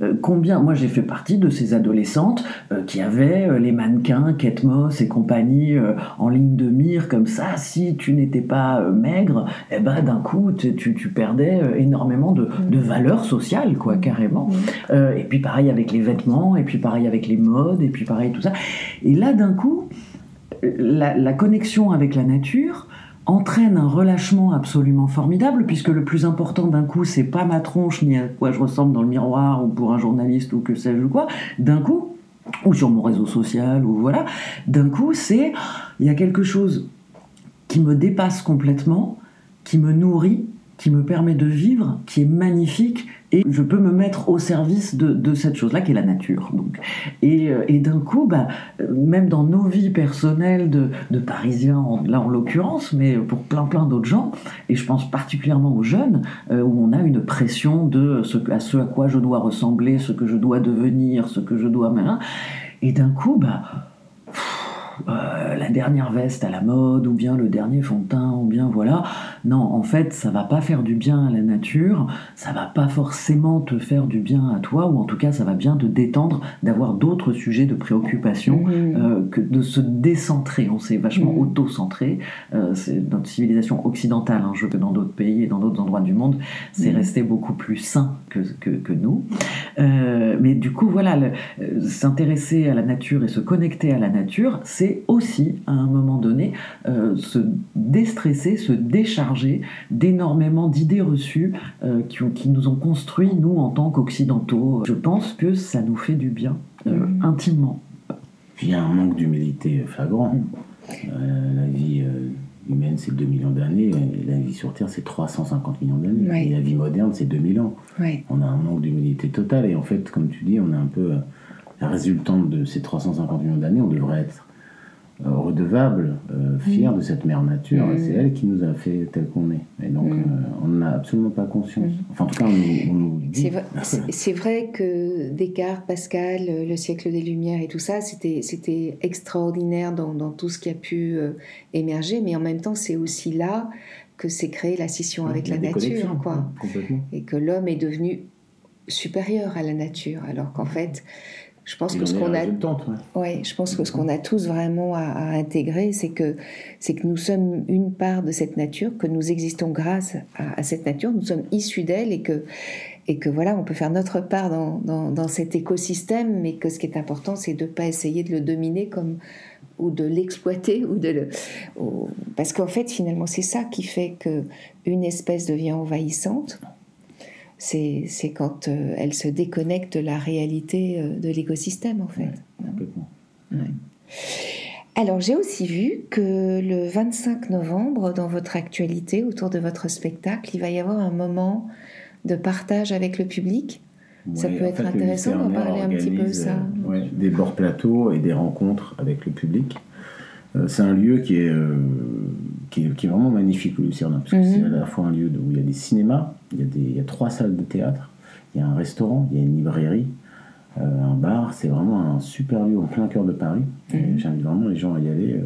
B: Euh, combien, moi j'ai fait partie de ces adolescentes euh, qui avaient les mannequins, Kate Moss et compagnie en ligne de mire comme ça, si tu n'étais pas maigre, eh ben d'un coup tu, tu, perdais énormément de, mm. de valeur sociale, quoi, carrément. et puis pareil avec les vêtements, et puis pareil avec les modes, et puis pareil tout ça. Et là, d'un coup, la, connexion avec la nature entraîne un relâchement absolument formidable, puisque le plus important d'un coup, c'est pas ma tronche ni à quoi je ressemble dans le miroir ou pour un journaliste ou que sais-je quoi. D'un coup, ou sur mon réseau social ou voilà, d'un coup, c'est il y a quelque chose qui me dépasse complètement, qui me nourrit, qui me permet de vivre, qui est magnifique et je peux me mettre au service de, cette chose-là qui est la nature. Donc. Et, euh, et d'un coup, bah, même dans nos vies personnelles de, de Parisiens, là en l'occurrence, mais pour plein plein d'autres gens, et je pense particulièrement aux jeunes, euh, où on a une pression de ce, à ce à quoi je dois ressembler, ce que je dois devenir, ce que je dois... Et d'un coup, bah euh, la dernière veste à la mode, ou bien le dernier fond de teint, ou bien voilà. Non, en fait, ça va pas faire du bien à la nature, ça va pas forcément te faire du bien à toi, ou en tout cas, ça va bien te détendre d'avoir d'autres sujets de préoccupation, euh, que de se décentrer. On s'est vachement mmh. auto-centré. Euh, c'est notre civilisation occidentale, hein, je que dans d'autres pays et dans d'autres endroits du monde, c'est mmh. resté beaucoup plus sain que, que, nous. mais du coup, voilà, s'intéresser à la nature et se connecter à la nature, c'est c'est aussi, à un moment donné, euh, se déstresser, se décharger d'énormément d'idées reçues euh, qui, qui, nous ont construit, nous, en tant qu'occidentaux. Je pense que ça nous fait du bien, mm. intimement.
C: Puis il y a un manque d'humilité flagrant. la vie humaine, c'est 2 millions d'années, la vie sur Terre, c'est 350 millions d'années. Et la vie moderne, c'est 2000 ans. On a un manque d'humilité totale. Et en fait, comme tu dis, on est un peu euh, la résultante de ces 350 millions d'années. On devrait être euh, redevable, euh, fier de cette mère nature. Mm. C'est elle qui nous a fait tel qu'on est. Et donc, mm. euh, on n'en a absolument pas conscience. Mm. Enfin, en tout cas, on, nous, dit.
A: C'est vrai, que Descartes, Pascal, le siècle des Lumières et tout ça, c'était extraordinaire dans, dans, tout ce qui a pu émerger, mais en même temps, c'est aussi là que s'est créée la scission avec la nature, quoi. Et que l'homme est devenu supérieur à la nature, alors qu'en fait, je pense que ce qu'on a, ouais. je pense que ce qu'on a tous vraiment à, intégrer, c'est que c'est que nous sommes une part de cette nature, que nous existons grâce à, cette nature, nous sommes issus d'elle et que et que voilà, on peut faire notre part dans, dans, dans cet écosystème, mais que ce qui est important, c'est de ne pas essayer de le dominer comme ou de l'exploiter ou de le parce qu'en fait finalement c'est ça qui fait que une espèce devient envahissante c'est quand euh, elle se déconnecte de la réalité euh, de l'écosystème, en fait. Alors, j'ai aussi vu que le 25 novembre, dans votre actualité, autour de votre spectacle, il va y avoir un moment de partage avec le public. ça peut être intéressant d'en parler un petit peu, ça.
C: Euh, des bords plateaux et des rencontres avec le public. C'est un lieu qui est, qui est, vraiment magnifique, le Lucerna, parce que mhm. c'est à la fois un lieu où il y a des cinémas, il y, a des, il y a trois salles de théâtre, il y a un restaurant, il y a une librairie, euh, un bar. C'est vraiment un super lieu au plein cœur de Paris. Mhm. J'invite vraiment les gens à y aller. Euh,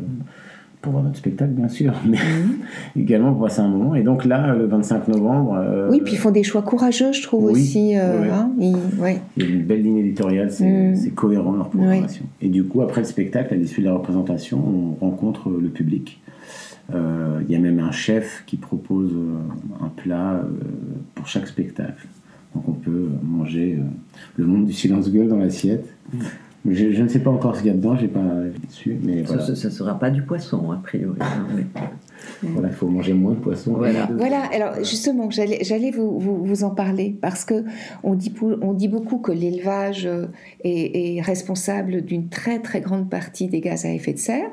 C: pour voir notre spectacle, bien sûr, mais mhm. également pour passer un moment. Et donc là, le 25 novembre.
A: Euh, oui, puis ils font des choix courageux, je trouve aussi. Hein,
C: il y a une belle ligne éditoriale, c'est mhm. cohérent leur programmation. Et du coup, après le spectacle, à l'issue de la représentation, on rencontre le public. Euh, il y a même un chef qui propose euh, un plat euh, pour chaque spectacle. Donc on peut manger le monde du silence-gueule dans l'assiette. Mm. Je, ne sais pas encore ce qu'il y a dedans, j'ai pas dessus, mais
B: ça, ne sera pas du poisson a priori. Hein,
C: voilà, il faut manger moins de poisson.
A: Voilà, voilà alors justement, j'allais vous, vous, en parler parce que on dit, on dit beaucoup que l'élevage euh, est, responsable d'une très très grande partie des gaz à effet de serre,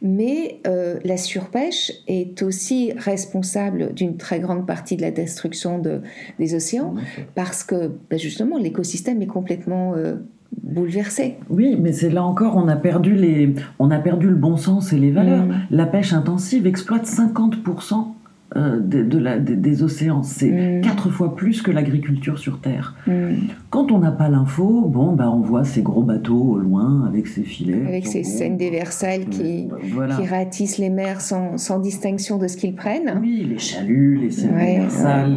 A: mais euh, la surpêche est aussi responsable d'une très grande partie de la destruction de, des océans parce que ben, justement l'écosystème est complètement euh, bouleversé.
B: Oui, mais c'est là encore, on a perdu les, on a perdu le bon sens et les valeurs. Mm. La pêche intensive exploite 50% euh, de, la, des océans. C'est mm. quatre fois plus que l'agriculture sur Terre. Mm. Quand on n'a pas l'info, bon, bah, on voit ces gros bateaux au loin avec ces filets.
A: Avec ces scènes déversales qui, qui ratissent les mers sans, sans, distinction de ce qu'ils prennent.
B: Oui, les chaluts, les scènes déversales.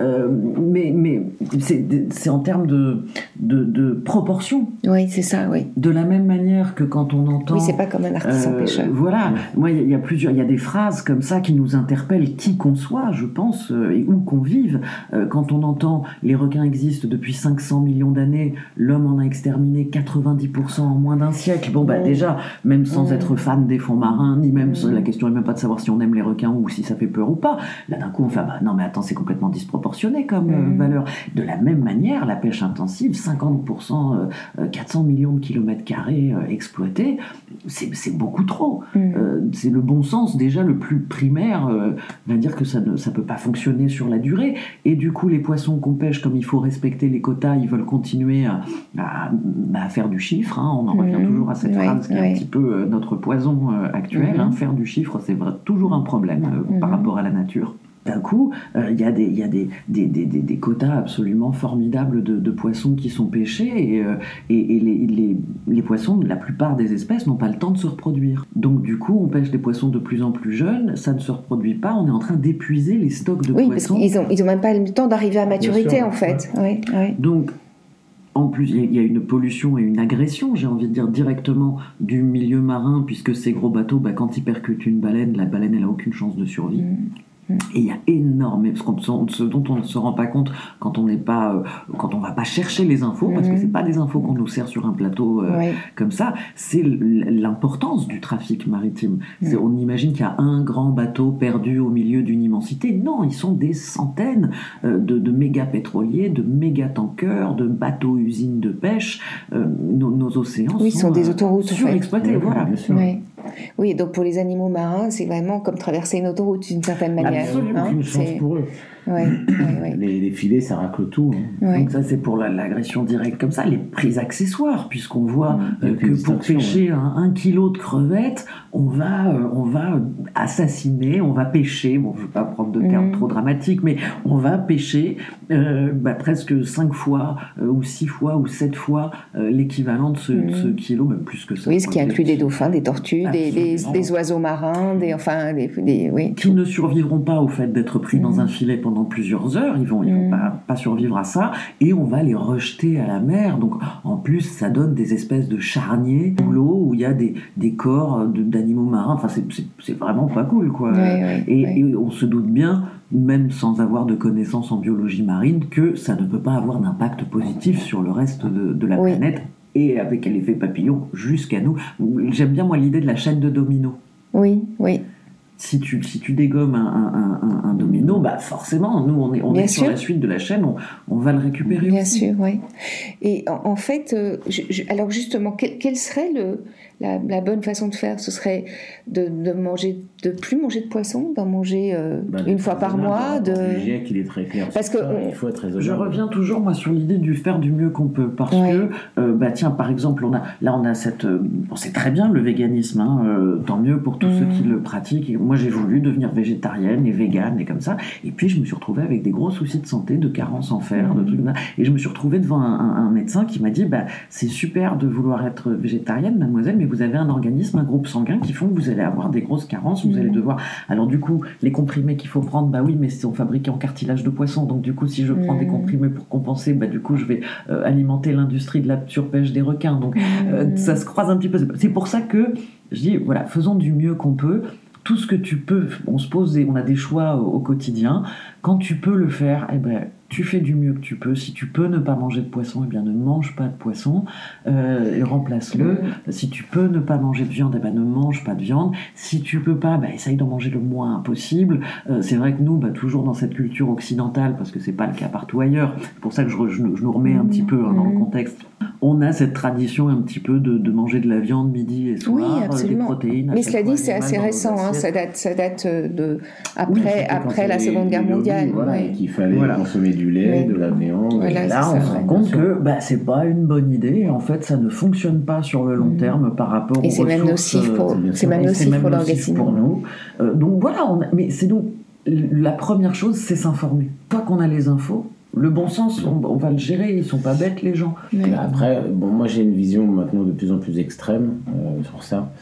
B: Euh, mais mais c'est en termes de, de, de proportion.
A: Oui, c'est ça, oui.
B: De la même manière que quand on entend.
A: Oui, c'est pas comme un artisan euh, pêcheur.
B: Voilà. Moi, il y, a plusieurs, il y a des phrases comme ça qui nous interpellent qu'on soit, je pense, euh, et où qu'on vive. Euh, quand on entend les requins existent depuis 500 millions d'années, l'homme en a exterminé 90% en moins d'un siècle. Bon, bah déjà, même sans être fan des fonds marins, ni même la question n'est même pas de savoir si on aime les requins ou si ça fait peur ou pas. Là, d'un coup, on fait bah, non, mais attends, c'est complètement disproportionné comme euh, valeur. De la même manière, la pêche intensive, 50%, 400 millions de kilomètres carrés exploités, c'est beaucoup trop. c'est le bon sens déjà le plus primaire dire que ça ne ça peut pas fonctionner sur la durée. Et du coup, les poissons qu'on pêche, comme il faut respecter les quotas, ils veulent continuer à, à, faire du chiffre. Hein. On en revient mmh. toujours à cette phrase qui est un petit peu euh, notre poison euh, actuel. Hein. Mmh. Faire du chiffre, c'est toujours un problème euh, par mmh. rapport à la nature d'un coup, euh, il y a, des, y a des, des, des, des, quotas absolument formidables de, de, poissons qui sont pêchés et, euh, et, et les, les, les, poissons, la plupart des espèces, n'ont pas le temps de se reproduire. Donc du coup, on pêche des poissons de plus en plus jeunes, ça ne se reproduit pas, on est en train d'épuiser les stocks de
A: poissons.
B: Oui, parce
A: qu'ils n'ont ils ont même pas le temps d'arriver à maturité en fait. Oui, oui.
B: Donc en plus, il y a une pollution et une agression, j'ai envie de dire, directement du milieu marin, puisque ces gros bateaux, bah, quand ils percutent une baleine, la baleine, elle n'a aucune chance de survie. Mm. Et il y a énormément, ce dont on ne se rend pas compte quand on n'est pas, euh, quand on va pas chercher les infos, parce que mhm. c'est pas des infos qu'on nous sert sur un plateau euh, comme ça, c'est l'importance du trafic maritime. Mhm. On imagine qu'il y a un grand bateau perdu au milieu d'une immensité. Non, ils sont des centaines euh, de, méga pétroliers, de méga tankers, de bateaux usines de pêche. Nos, océans
A: oui, sont, des autoroutes
B: surexploités. voilà.
A: Oui, donc pour les animaux marins, c'est vraiment comme traverser une autoroute d'une certaine manière.
C: Absolument, hein, aucune chance pour eux. Les, filets, ça racle tout.
B: Hein. Donc ça, c'est pour l'agression directe comme ça. Les prises accessoires, puisqu'on voit euh, que pour pêcher un, kilo de crevettes, on va, euh, on va assassiner, on va pêcher. Bon, je ne veux pas prendre de termes mm. trop dramatiques, mais on va pêcher euh, bah, presque 5 fois ou 6 fois ou 7 fois l'équivalent de, mm. ce, kilo, même plus que ça.
A: Oui, ce qui inclut des dauphins, des tortues, des, oiseaux marins, des, enfin, des, oui.
B: Qui ne survivront pas au fait d'être pris dans un filet pendant plusieurs heures, ils vont, ils vont mm. pas, survivre à ça, et on va les rejeter à la mer. Donc en plus, ça donne des espèces de charniers sous l'eau où il y a des, des corps d'animaux marins. Enfin, c'est vraiment pas cool, quoi. et, on se doute bien, même sans avoir de connaissances en biologie marine, que ça ne peut pas avoir d'impact positif sur le reste de, de la planète et avec l'effet papillon jusqu'à nous. J'aime bien moi l'idée de la chaîne de domino.
A: Oui, oui
B: si tu, si tu dégommes un, un, un, domino, bah forcément, nous, on est, on est sur la suite de la chaîne, on, on va le récupérer
A: Bien sûr, oui. Et en, fait, euh, alors justement, quel, serait le, la, la, bonne façon de faire Ce serait de, de, manger, de plus manger de poisson, d'en manger euh, bah, une fois par mois de...
C: qu'il est très clair.
A: Parce que
C: il faut être
B: Je reviens toujours, moi, sur l'idée du faire du mieux qu'on peut. Parce que, euh, bah, tiens, par exemple, on a, là, on a cette... Bon, c'est très bien le véganisme, hein, tant mieux pour tous ceux qui mmh. le pratiquent moi j'ai voulu devenir végétarienne et végane et comme ça. Et puis je me suis retrouvée avec des gros soucis de santé, de carence en fer, de trucs Et je me suis retrouvée devant un, médecin qui m'a dit bah, c'est super de vouloir être végétarienne, mademoiselle, mais vous avez un organisme, un groupe sanguin qui font que vous allez avoir des grosses carences, vous allez devoir. Alors du coup, les comprimés qu'il faut prendre, bah oui, mais sont fabriqués en cartilage de poisson. Donc du coup, si je prends des comprimés pour compenser, bah du coup, je vais euh, alimenter l'industrie de la surpêche des requins. Donc euh, ça se croise un petit peu. C'est pour ça que je dis voilà, faisons du mieux qu'on peut tout ce que tu peux, on se pose, on a des choix au, quotidien. Quand tu peux le faire, eh ben, tu fais du mieux que tu peux. Si tu peux ne pas manger de poisson, eh bien ne mange pas de poisson euh, et remplace-le. Mm. Si tu peux ne pas manger de viande, eh ben ne mange pas de viande. Si tu peux pas, bah, essaye d'en manger le moins possible. Euh, c'est vrai que nous, bah, toujours dans cette culture occidentale, parce que c'est pas le cas partout ailleurs. C'est pour ça que je, je, nous remets un petit peu hein, dans le mm. contexte. On a cette tradition un petit peu de, de, manger de la viande midi et soir, oui, euh, des protéines.
A: Mais cela dit, c'est assez récent. Hein, ça date, ça date de après, après la Seconde Guerre mondiale.
C: Voilà, qu'il fallait consommer du lait, de la viande.
B: et là, on se rend compte que bah, c'est pas une bonne idée. En fait, ça ne fonctionne pas sur le long mm. terme par rapport
A: et c'est même nocif pour, euh, c'est même nocif pour l'organisme.
B: pour nous. Euh, donc voilà, mais c'est donc la première chose, c'est s'informer. Pas qu'on a les infos, le bon sens, on, va le gérer, ils sont pas bêtes les gens.
C: Après, bon, moi j'ai une vision maintenant de plus en plus extrême euh, sur ça.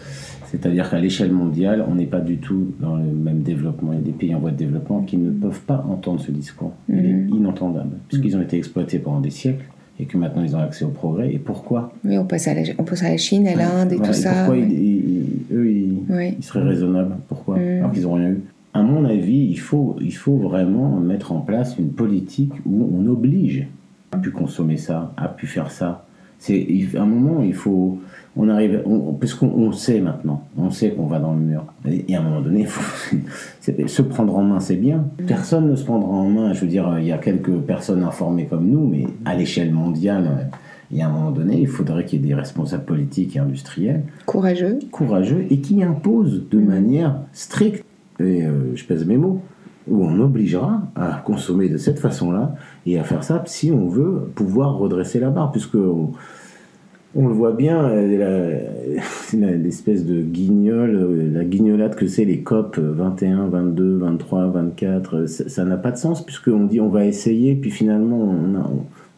C: C'est-à-dire qu'à l'échelle mondiale, on n'est pas du tout dans le même développement. Il y a des pays en voie de développement qui ne peuvent pas entendre ce discours. Il est mhm. inentendable, puisqu'ils ont été exploités pendant des siècles et que maintenant ils ont accès au progrès. Et pourquoi?
A: Oui, on passe à la, on à la Chine, à l'Inde et tout ça.
C: Pourquoi eux, ils, seraient raisonnables? Pourquoi? Mhm. Alors qu'ils n'ont rien eu. À mon avis, il faut, il faut vraiment mettre en place une politique où on oblige à pu consommer ça, à pu faire ça. C'est à un moment, il faut on arrive, parce qu'on sait maintenant, on sait qu'on va dans le mur. Et, à un moment donné, faut, se prendre en main, c'est bien. Personne ne se prendra en main. Je veux dire, il y a quelques personnes informées comme nous, mais à l'échelle mondiale, il y a un moment donné, il faudrait qu'il y ait des responsables politiques et industriels.
A: Courageux.
C: Courageux, et qui imposent de manière stricte, et euh, je pèse mes mots, où on obligera à consommer de cette façon-là et à faire ça si on veut pouvoir redresser la barre, puisque on le voit bien, l'espèce de guignol, la guignolade que c'est les COP 21, 22, 23, 24, ça n'a pas de sens puisqu'on dit on va essayer, puis finalement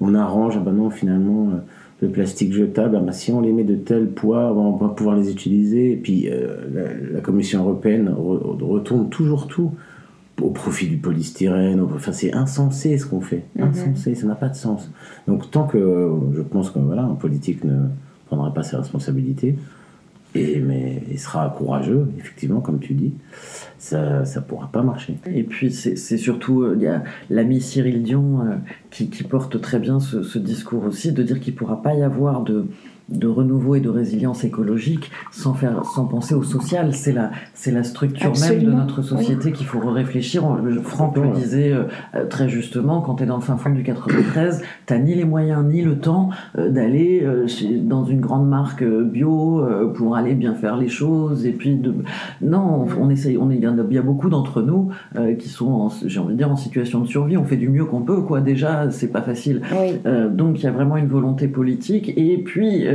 C: on, arrange, ah ben non finalement euh, le plastique jetable, ah ben si on les met de tel poids, on va pouvoir les utiliser, et puis euh, la, Commission européenne retourne toujours tout au profit du polystyrène. Enfin, c'est insensé ce qu'on fait. Mhm. Insensé, ça n'a pas de sens. Donc, tant que je pense que voilà, un politique ne prendra pas ses responsabilités, Mais il sera courageux, effectivement, comme tu dis. Ça ne pourra pas marcher.
B: Et puis, c'est surtout, euh, l'ami Cyril Dion euh, qui, qui, porte très bien ce, ce discours aussi, de dire qu'il ne pourra pas y avoir de, de renouveau et de résilience écologique sans faire sans penser au social. C'est la c'est la structure même de notre société qu'il faut réfléchir. Franck le disait euh, très justement quand tu es dans le fin fond du 93 t'as ni les moyens ni le temps euh, d'aller euh, dans une grande marque bio pour aller bien faire les choses et puis de non on, essaye on est il y a beaucoup d'entre nous qui sont j'ai envie de dire en situation de survie. On fait du mieux qu'on peut quoi. Déjà c'est pas facile. Donc il y a vraiment une volonté politique. Et puis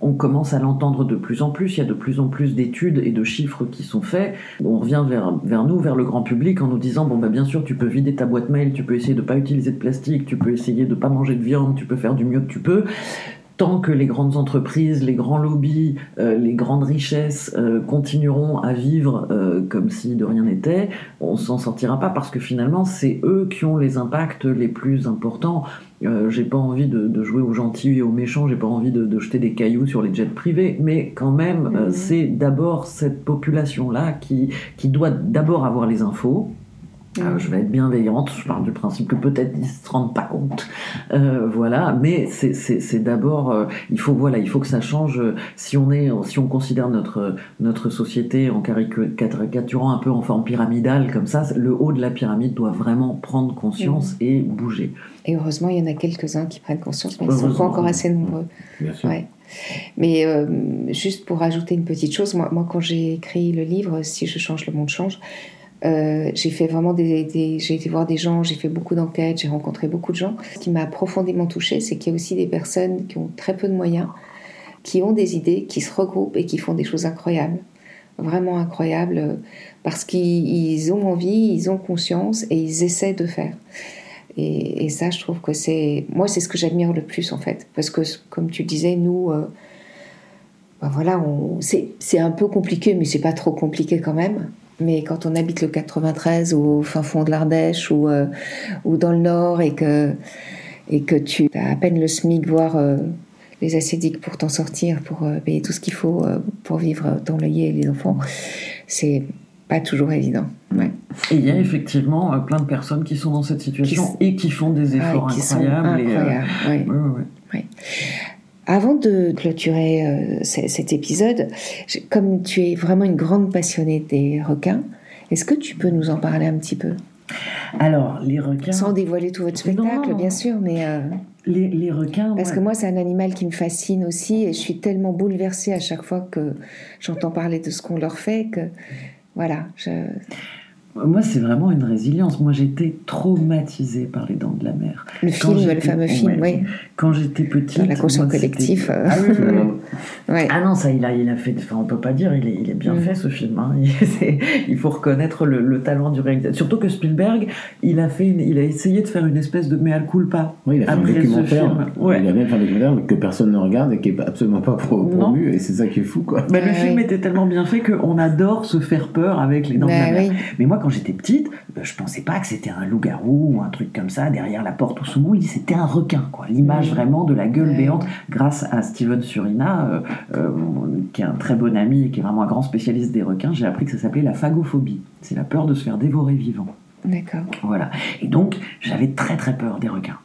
B: on commence à l'entendre de plus en plus, il y a de plus en plus d'études et de chiffres qui sont faits. On revient vers, vers nous, vers le grand public, en nous disant, bon bah bien sûr, tu peux vider ta boîte mail, tu peux essayer de ne pas utiliser de plastique, tu peux essayer de ne pas manger de viande, tu peux faire du mieux que tu peux tant que les grandes entreprises, les grands lobbies, euh, les grandes richesses euh, continueront à vivre euh, comme si de rien n'était, on s'en sortira pas parce que finalement c'est eux qui ont les impacts les plus importants. j'ai pas envie de, jouer aux gentils et aux méchants, j'ai pas envie de, jeter des cailloux sur les jets privés, mais quand même mm-hmm. c'est d'abord cette population là qui, qui doit d'abord avoir les infos, ah, je vais être bienveillante, je parle du principe que peut-être ils se rendent pas compte, euh, voilà. Mais c'est d'abord, euh, il faut voilà, il faut que ça change. Si on est, si on considère notre notre société en caricaturant un peu en forme pyramidale comme ça, le haut de la pyramide doit vraiment prendre conscience mm. et bouger.
A: Et heureusement, il y en a quelques uns qui prennent conscience, mais ils sont pas encore assez nombreux. Bien sûr. Ouais. Mais euh, juste pour ajouter une petite chose, moi, moi quand j'ai écrit le livre Si je change, le monde change, euh, j'ai fait vraiment des, j'ai été voir des gens, j'ai fait beaucoup d'enquêtes, j'ai rencontré beaucoup de gens. Ce qui m'a profondément touchée, c'est qu'il y a aussi des personnes qui ont très peu de moyens, qui ont des idées, qui se regroupent et qui font des choses incroyables, vraiment incroyables, parce qu'ils ont envie, ils ont conscience et ils essaient de faire. Et, ça, je trouve que c'est, moi, c'est ce que j'admire le plus en fait, parce que comme tu disais, nous, euh, ben voilà, c'est un peu compliqué, mais c'est pas trop compliqué quand même. Mais quand on habite le 93 ou au fin fond de l'Ardèche ou, euh, ou dans le Nord et que, et que tu as à peine le SMIC, voire euh, les acédiques pour t'en sortir, pour euh, payer tout ce qu'il faut pour vivre dans le et les enfants, c'est pas toujours évident. Ouais.
B: Et il y a effectivement plein de personnes qui sont dans cette situation et qui font des efforts incroyables.
A: et, avant de clôturer euh, cet épisode, comme tu es vraiment une grande passionnée des requins, est-ce que tu peux nous en parler un petit peu?
B: Alors, les requins.
A: Sans dévoiler tout votre spectacle, bien sûr, mais. Euh,
B: les, requins.
A: Parce que moi, c'est un animal qui me fascine aussi, et je suis tellement bouleversée à chaque fois que j'entends parler de ce qu'on leur fait que. Voilà, je.
B: Moi, c'est vraiment une résilience. Moi, j'étais traumatisée par les dents de la mer.
A: Le film, le fameux film, oui.
B: Quand j'étais petite.
A: la conscience collective. Euh. Ah,
B: ouais. ah, non, ça, il a, il a fait. Enfin, on peut pas dire, il est, il est bien mm. fait ce film. Hein. Il, faut reconnaître le, talent du réalisateur. Surtout que Spielberg, il a, fait il a essayé de faire une espèce de mea culpa.
C: Oui, il a fait un documentaire. Ouais. Il a même fait un documentaire que personne ne regarde et qui est absolument pas promu. Et c'est ça qui est fou, quoi.
B: Bah, le film était tellement bien fait qu'on adore se faire peur avec les dents de la bah mer. Mais moi, quand j'étais petite, euh, je pensais pas que c'était un loup-garou ou un truc comme ça derrière la porte au sous dit C'était un requin, quoi. L'image vraiment de la gueule béante, grâce à Steven Surina, euh, euh, qui est un très bon ami et qui est vraiment un grand spécialiste des requins. J'ai appris que ça s'appelait la phagophobie. C'est la peur de se faire dévorer vivant.
A: D'accord.
B: Voilà. Et donc, j'avais très très peur des requins.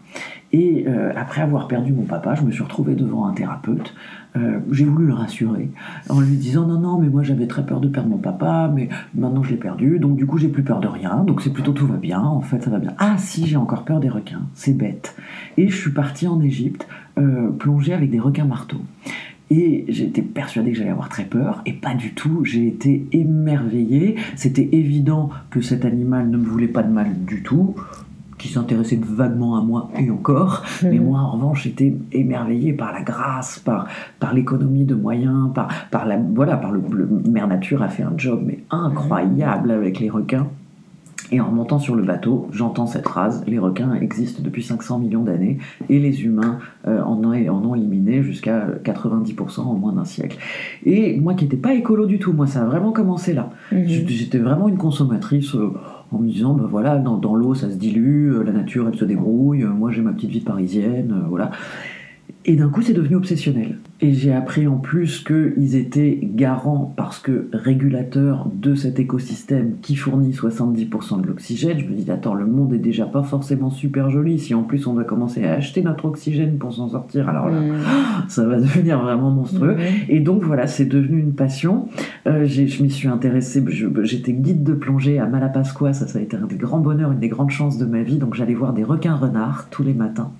B: Et après avoir perdu mon papa, je me suis retrouvé devant un thérapeute euh, j'ai voulu le rassurer en lui disant non non mais moi j'avais très peur de perdre mon papa mais maintenant je l'ai perdu donc du coup j'ai plus peur de rien donc c'est plutôt tout va bien en fait ça va bien ah si j'ai encore peur des requins c'est bête et je suis partie en Égypte euh, plonger avec des requins marteaux et j'étais persuadée que j'allais avoir très peur, et pas du tout. J'ai été émerveillée. C'était évident que cet animal ne me voulait pas de mal du tout qui s'intéressait vaguement à moi et encore. Mais moi, en revanche, j'étais émerveillé par la grâce, par, par l'économie de moyens, par, par la, voilà, par le, Mère Nature a fait un job mais incroyable avec les requins. Et en remontant sur le bateau, j'entends cette phrase les requins existent depuis 500 millions d'années et les humains euh, en, ont, en, ont, éliminé jusqu'à 90% en moins d'un siècle. Et moi qui n'étais pas écolo du tout, moi ça a vraiment commencé là. Mhm. J'étais vraiment une consommatrice. Euh, en me disant, ben voilà, dans, l'eau ça se dilue, euh, la nature elle se débrouille, moi j'ai ma petite vie parisienne, voilà. Et d'un coup c'est devenu obsessionnel. Et j'ai appris en plus qu'ils étaient garants parce que régulateurs de cet écosystème qui fournit 70% de l'oxygène. Je me dis, attends, le monde est déjà pas forcément super joli. Si en plus on doit commencer à acheter notre oxygène pour s'en sortir, alors là,
A: Mm.
B: ça va devenir vraiment monstrueux. Et donc voilà, c'est devenu une passion. Euh, je m'y suis intéressée. J'étais guide de plongée à Malapascua. Ça, ça a été un des grands bonheurs, une des grandes chances de ma vie. Donc j'allais voir des requins renards tous les matins.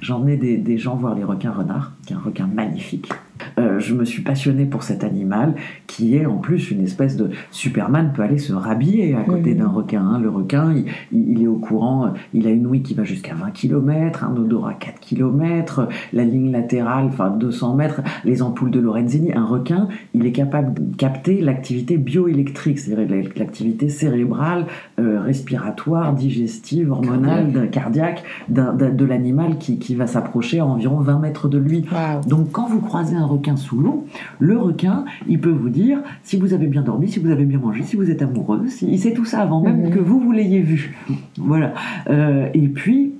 B: J'emmenais des, des gens voir les requins renards, qui est un requin magnifique. future. Euh, je me suis passionné pour cet animal qui est en plus une espèce de Superman peut aller se rhabiller à côté d'un requin. hein. Le requin, il, il- il est au courant, il a une ouïe qui va jusqu'à 20 km, un odorat 4 km, la ligne latérale, enfin 200 mètres, les ampoules de Lorenzini. Un requin, il est capable de capter l'activité bioélectrique, c'est-à-dire l'activité cérébrale, euh, respiratoire, digestive, hormonale, cardiaque, de l'animal qui, qui va s'approcher à environ 20 mètres de lui. Donc quand vous croisez un requin sous l'eau, le requin, il peut vous dire si vous avez bien dormi, si vous avez bien mangé, si vous êtes amoureux, si- il sait tout ça avant même
A: Mhm.
B: que vous, vous l'ayez vu. Voilà. Euh, et puis,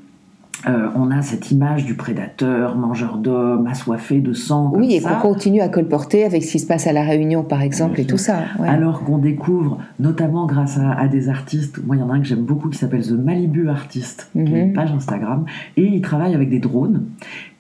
B: euh, on a cette image du prédateur, mangeur d'hommes, assoiffé de sang. comme
A: Oui, et qu'on continue à colporter avec ce qui se passe à La Réunion, par exemple,
C: Bien
A: et tout ça. ouais.
B: Alors qu'on découvre, notamment grâce à, à des artistes, moi il y en a un que j'aime beaucoup qui s'appelle The Malibu Artist, qui est une
A: Mhm.
B: page Instagram, et il travaille avec des drones.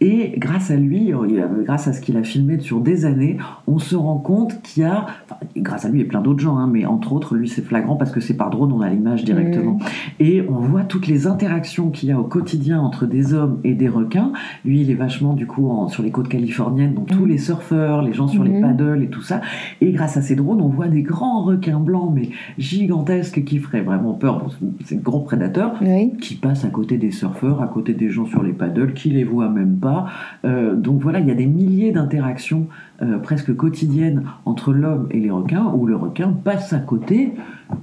B: Et grâce à lui, euh, grâce à ce qu'il a filmé sur des années, on se rend compte qu'il y a, enfin, grâce à lui et plein d'autres gens, hein, mais entre autres, lui c'est flagrant parce que c'est par drone, on a l'image directement. Et on voit toutes les interactions qu'il y a au quotidien entre des hommes et des requins. Lui, il est vachement du coup en- sur les côtes californiennes, donc tous
A: Mhm.
B: les surfeurs, les gens sur les
A: Mhm.
B: paddles et tout ça. Et grâce à ces drones, on voit des grands requins blancs, mais gigantesques, qui feraient vraiment peur. Bon, c'est- c'est de gros prédateurs
A: Oui.
B: qui passent à côté des surfeurs, à côté des gens sur les paddles, qui les voient même pas. Euh, donc voilà, il y a des milliers d'interactions euh, presque quotidiennes entre l'homme et les requins, où le requin passe à côté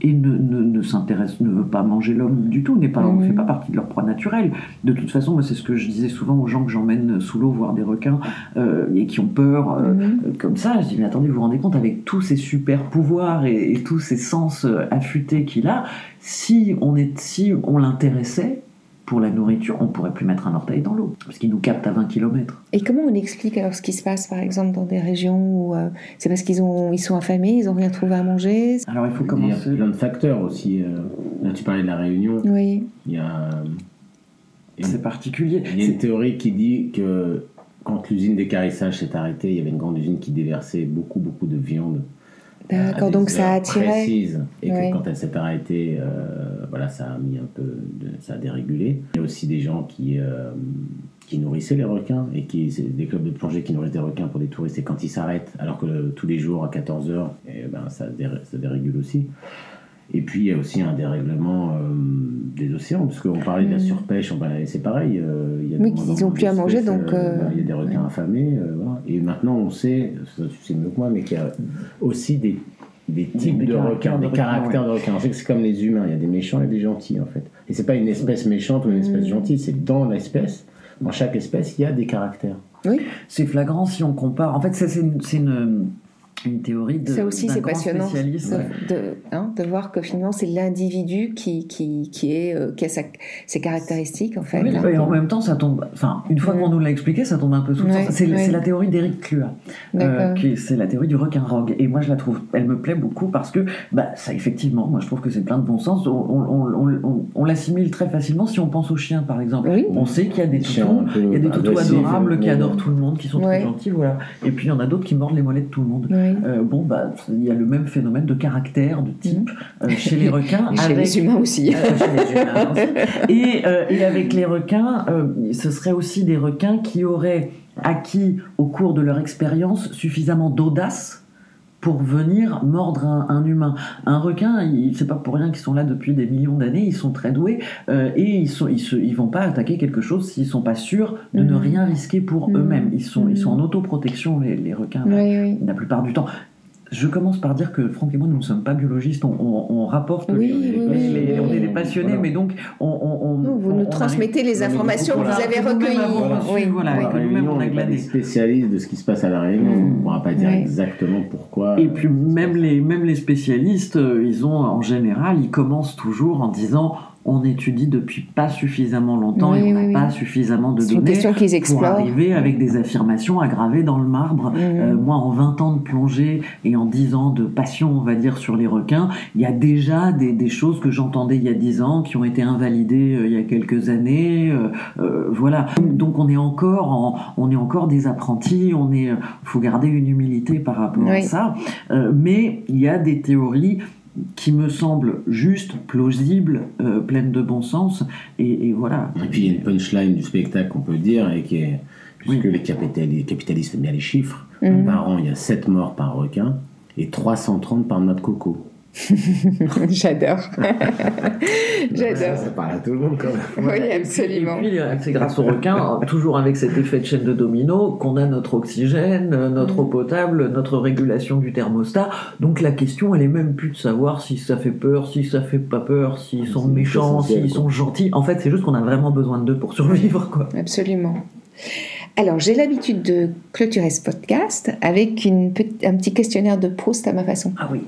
B: et ne, ne, ne s'intéresse, ne veut pas manger l'homme du tout, n'est pas,
A: Mhm.
B: fait pas partie de leur proie naturelle. De toute façon, moi, c'est ce que je disais souvent aux gens que j'emmène sous l'eau voir des requins euh, et qui ont peur. euh,
A: Mhm.
B: comme ça, je dis, mais attendez, vous vous rendez compte, avec tous ces super pouvoirs et, et tous ces sens affûtés qu'il a, si on, est, si on l'intéressait pour la nourriture, on pourrait plus mettre un orteil dans l'eau, parce qu'il nous capte à 20 km.
A: Et comment on explique alors ce qui se passe, par exemple, dans des régions où euh, c'est parce qu'ils ont, ils sont affamés, ils n'ont rien trouvé à manger?
B: Alors il faut
C: Il y a
B: commencer.
C: plein de facteurs aussi. euh, Là, tu parlais de la Réunion.
A: Oui.
C: Il y a, euh,
B: C'est particulier.
C: il y a une théorie qui dit que quand l'usine d'écarissage s'est arrêtée, il y avait une grande usine qui déversait beaucoup, beaucoup de viande. Euh,
A: D'accord, donc ça a attiré.
C: précises. Et
A: Ouais.
C: que quand elle s'est arrêtée, euh, voilà, ça a mis un peu, de, ça a dérégulé. Il y a aussi des gens qui, euh, qui nourrissaient les requins et qui, des clubs de plongée qui nourrissent des requins pour des touristes. Et quand ils s'arrêtent, alors que euh, tous les jours à 14 h ben, ça, dé- ça dérégule aussi. Et puis il y a aussi un dérèglement euh, des océans, parce qu'on parlait de la
A: Mhm.
C: surpêche, on c'est pareil. euh, il y a de
A: Oui,
C: moins en
A: qu'ils ont
C: moins
A: plus à manger, donc,
C: euh,
A: euh,
C: il y a des requins affamés. euh, voilà. Et maintenant on sait, ça tu sais mieux que moi, mais qu'il y a aussi des, des types
B: Des
C: de requins,
B: de
C: des caractères de requins. On sait que c'est comme les humains, il y a des méchants et des gentils en fait. Et c'est pas une espèce méchante ou une espèce
A: Mhm.
C: gentille, c'est dans l'espèce, dans chaque espèce, il y a des caractères.
A: Oui,
B: C'est flagrant si on compare. En fait, ça, c'est une, c'est une, théorie de.
A: ça aussi c'est passionnant
B: spécialiste.
A: de, de, hein, de voir que finalement c'est l'individu qui, qui, qui, est, euh, qui a sa- ses caractéristiques en fait.
B: Oui,
A: hein.
B: et en même temps, ça tombe. Enfin, une fois qu'on nous l'a expliqué, ça tombe un peu sous le
A: Ouais,
B: sens. C'est
A: ouais.
B: la théorie d'Éric Clua. Euh, qui- c'est la théorie du requin rogue. Et moi, je la trouve, elle me plaît beaucoup parce que, bah, ça, effectivement, moi, je trouve que c'est plein de bon sens. On, on, on, on- on l'assimile très facilement si on pense aux chiens, par exemple.
A: Oui.
B: On sait qu'il y a des
C: Chiens
B: toutous, il y a des toutous adorables qui adorent tout le monde, qui sont
A: Ouais.
B: très gentils, voilà. Et puis, il y en a d'autres qui mordent les mollets de tout le monde.
A: Oui.
B: Euh, bon, bah, il y a le même phénomène de caractère, de type, euh, chez les requins.
A: Mhm. Chez
B: avec-
A: les humains aussi.
B: euh, chez les humains aussi. Et, euh, et avec les requins, euh, ce serait aussi des requins qui auraient acquis au cours de leur expérience suffisamment d'audace pour venir mordre un, un humain. Un requin, c'est pas pour rien qu'ils sont là depuis des millions d'années, ils sont très doués euh, et ils sont, ils, se, ils vont pas attaquer quelque chose s'ils sont pas sûrs de ne
A: Mhm.
B: rien risquer pour
A: Mhm.
B: eux-mêmes. Ils sont, ils sont en
A: Mhm.
B: autoprotection les, les requins.
A: Oui, oui.
B: La plupart du temps. Je commence par dire que Franck et moi, nous ne sommes pas biologistes, on, on- on rapporte,
A: Oui,
B: les-
A: oui,
B: les-
A: oui,
B: les- on est des passionnés,
C: Voilà.
B: mais donc on, on- on-
A: Non, vous
B: on-
A: nous
B: on
A: transmettez les informations que vous avez recueillies. Oui,
B: voilà, que nous-mêmes, on a glané.
C: spécialistes de ce qui se passe à la Réunion.
A: Mm.
C: On ne pourra pas dire exactement pourquoi.
B: Et puis
C: euh,
B: même les, même les spécialistes, euh, ils ont en général, ils commencent toujours en disant on étudie depuis pas suffisamment longtemps et on n'a pas suffisamment de données
A: pour
B: arriver avec des affirmations aggravées dans le marbre. Euh, moi, en 20 ans de plongée et en 10 ans de passion, on va dire, sur les requins, il y a déjà des, choses que j'entendais il y a 10 ans qui ont été invalidées euh, il y a quelques années. Euh, voilà. Donc, on est encore en, on est encore des apprentis. On est, faut garder une humilité par rapport à ça. mais il y a des théories qui me semble juste, plausible, euh, pleine de bon sens, et, voilà.
C: Et puis il y a une punchline du spectacle qu'on peut dire, et qui est, puisque les, capitalistes, aiment bien les chiffres, mhm. par an il y a 7 morts par requin, et 330 par noix de coco.
A: J'adore. J'adore.
C: Ça parle à tout le monde quand même.
A: Oui, absolument.
B: Et puis, c'est grâce au requin, toujours avec cet effet de chaîne de domino, qu'on a notre oxygène, notre eau potable, notre régulation du thermostat. Donc la question, elle est même plus de savoir si ça fait peur, si ça fait pas peur, s'ils sont méchants, s'ils sont gentils. En fait, c'est juste qu'on a vraiment besoin d'eux pour survivre. Quoi.
A: Absolument. Alors, j'ai l'habitude de clôturer ce podcast avec une, un petit questionnaire de Proust à ma façon.
B: Ah oui.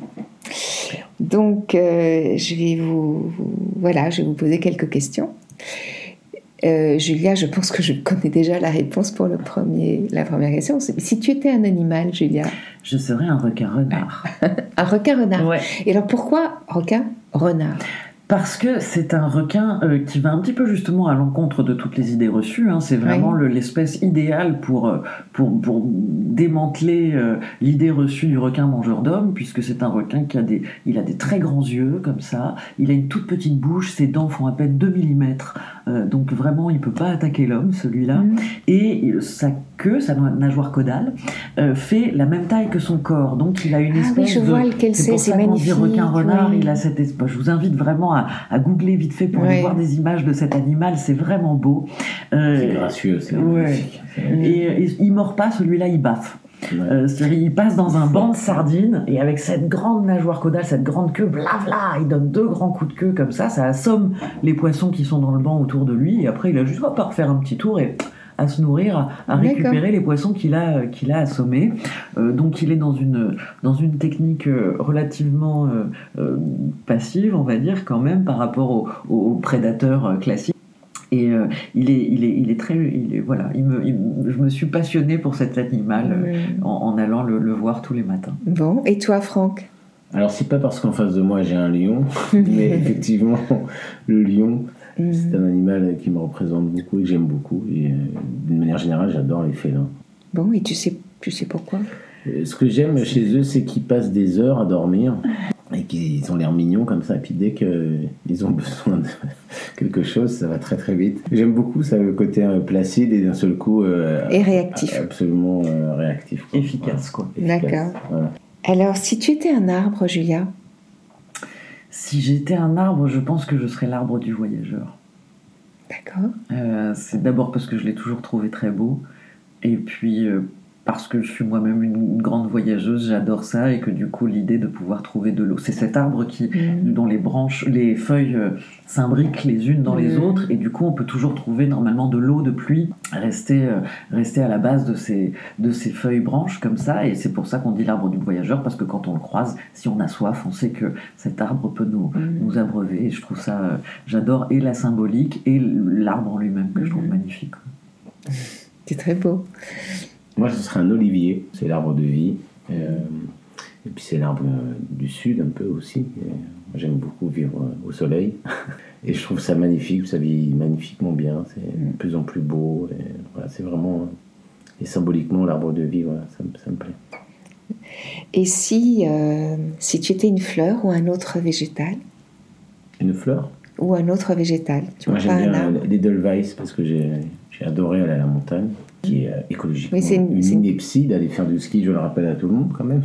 A: Donc, euh, je vais vous, voilà, je vais vous poser quelques questions. Euh, Julia, je pense que je connais déjà la réponse pour le premier, la première question. Si tu étais un animal, Julia
B: Je serais un requin-renard.
A: un requin-renard
B: ouais.
A: Et alors pourquoi requin-renard
B: parce que c'est un requin euh, qui va un petit peu justement à l'encontre de toutes les idées reçues. Hein. C'est vraiment l'espèce idéale pour, euh, pour, pour démanteler euh, l'idée reçue du requin mangeur d'hommes, puisque c'est un requin qui a des, il a des très grands yeux comme ça, il a une toute petite bouche, ses dents font à peine 2 mm, donc vraiment il peut pas attaquer l'homme celui-là, mm. et sa queue, sa nageoire caudale, fait la même taille que son corps, donc il a une espèce
A: ah oui, je
B: de...
A: vois lequel c'est, c'est magnifique.
B: requin renard, il a cette espèce. Je vous invite vraiment à, googler vite fait pour aller voir des images de cet animal. C'est vraiment beau.
C: Euh, c'est gracieux, c'est
B: Et, il mord pas, celui-là, il baffe. Euh, il passe dans un banc de sardines et avec cette grande nageoire caudale, cette grande queue, blabla, il donne deux grands coups de queue comme ça, ça assomme les poissons qui sont dans le banc autour de lui et après il a juste à refaire un petit tour et à se nourrir, à récupérer les poissons qu'il a, qu'il a assommés. Euh, donc il est dans une, dans une technique euh, relativement euh, passive, on va dire, quand même, par rapport aux prédateurs classiques. Et il, est, il, est, il est très. Il est, voilà, il me, je me suis passionnée pour cet animal en, allant le, le, voir tous les matins.
A: Bon, et toi, Franck?
C: Alors, c'est pas parce qu'en face de moi j'ai un lion, mais effectivement, le lion, c'est un animal qui me représente beaucoup et que j'aime beaucoup. Et euh, d'une manière générale, j'adore les félins.
A: Bon, et tu sais, tu sais pourquoi?
C: Euh, Ce que j'aime chez eux, c'est qu'ils passent des heures à dormir et qu'ils ont l'air mignons comme ça. Et puis dès qu'ils ont besoin de quelque chose, ça va très très vite. J'aime beaucoup ça, le côté euh, placide et d'un seul coup.
A: et réactif.
C: Absolument réactif.
B: Efficace, quoi.
A: D'accord. Alors, si tu étais un arbre, Julia,
B: si j'étais un arbre, je pense que je serais l'arbre du voyageur.
A: D'accord.
B: Euh, c'est d'abord parce que je l'ai toujours trouvé très beau, et puis euh, parce que je suis moi-même une, grande voyageuse, j'adore ça et que du coup l'idée de pouvoir trouver de l'eau, c'est cet arbre qui, mm. dont les branches, les feuilles euh, s'imbriquent les unes dans les mm. autres et du coup on peut toujours trouver normalement de l'eau de pluie rester, euh, rester à la base de ces, de ces feuilles branches comme ça et c'est pour ça qu'on dit l'arbre du voyageur parce que quand on le croise, si on a soif, on sait que cet arbre peut nous, mm. nous abreuver et je trouve ça, euh, j'adore et la symbolique et l'arbre en lui-même que je trouve magnifique.
A: C'est très beau.
C: Moi, ce serait un olivier, c'est l'arbre de vie. Euh, et puis c'est l'arbre euh, du sud un peu aussi. J'aime beaucoup vivre euh, au soleil. Et je trouve ça magnifique, ça vit magnifiquement bien. C'est de plus en plus beau. Et voilà, c'est vraiment. Et symboliquement, l'arbre de vie, voilà, ça, ça, me plaît.
A: Et si, si tu étais une fleur ou un autre végétal?
C: Une fleur?
A: Ou un autre végétal
C: tu Moi, j'aime bien les Delweiss parce que j'ai adoré aller à la montagne qui est euh, écologique. c'est une, ineptie d'aller faire du ski, je le rappelle à tout le monde quand même.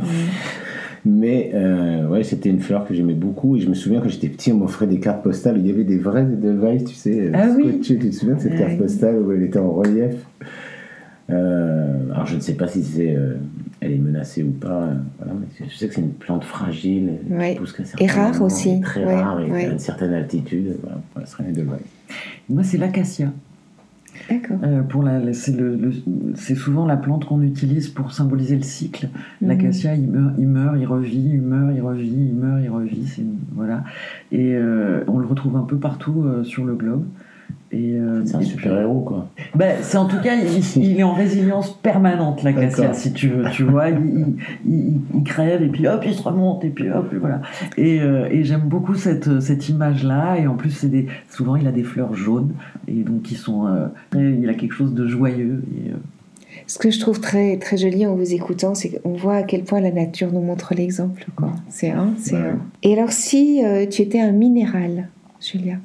C: Mais euh, ouais, c'était une fleur que j'aimais beaucoup et je me souviens quand j'étais petit, on m'offrait des cartes postales. Il y avait des vraies Edelweiss, tu sais,
A: ah,
C: Oui. Tu te souviens de cette ah carte postale où elle était en relief? Euh, Alors je ne sais pas si c'est, elle est menacée ou pas. voilà, mais je sais que c'est une plante fragile,
A: ouais. et rare aussi,
C: très rare et à une certaine altitude. Voilà, ce serait une.
B: Moi, c'est l'acacia. Euh, pour c'est, le- souvent la plante qu'on utilise pour symboliser le cycle.
A: Mhm.
B: L'acacia, il meurt, il meurt, il revit, il meurt, il revit, il meurt, il revit. Voilà. Et euh, on le retrouve un peu partout euh, sur le globe. Euh,
C: C'est un super héros, quoi.
B: Ben, c'est en tout cas, il, il est en résilience permanente, l'acacia,
C: D'accord.
B: si tu veux. Tu vois, il, il, il- il crève et puis hop, il se remonte et puis hop, et voilà. Et, euh, et j'aime beaucoup cette, cette image-là. Et en plus, c'est des, souvent, il a des fleurs jaunes et donc qui sont. euh, il a quelque chose de joyeux. Et, euh,
A: Ce que je trouve très, très joli en vous écoutant, c'est qu'on voit à quel point la nature nous montre l'exemple. quoi. C'est un, c'est
C: Ouais.
A: un. Et alors, si euh, tu étais un minéral, Julia?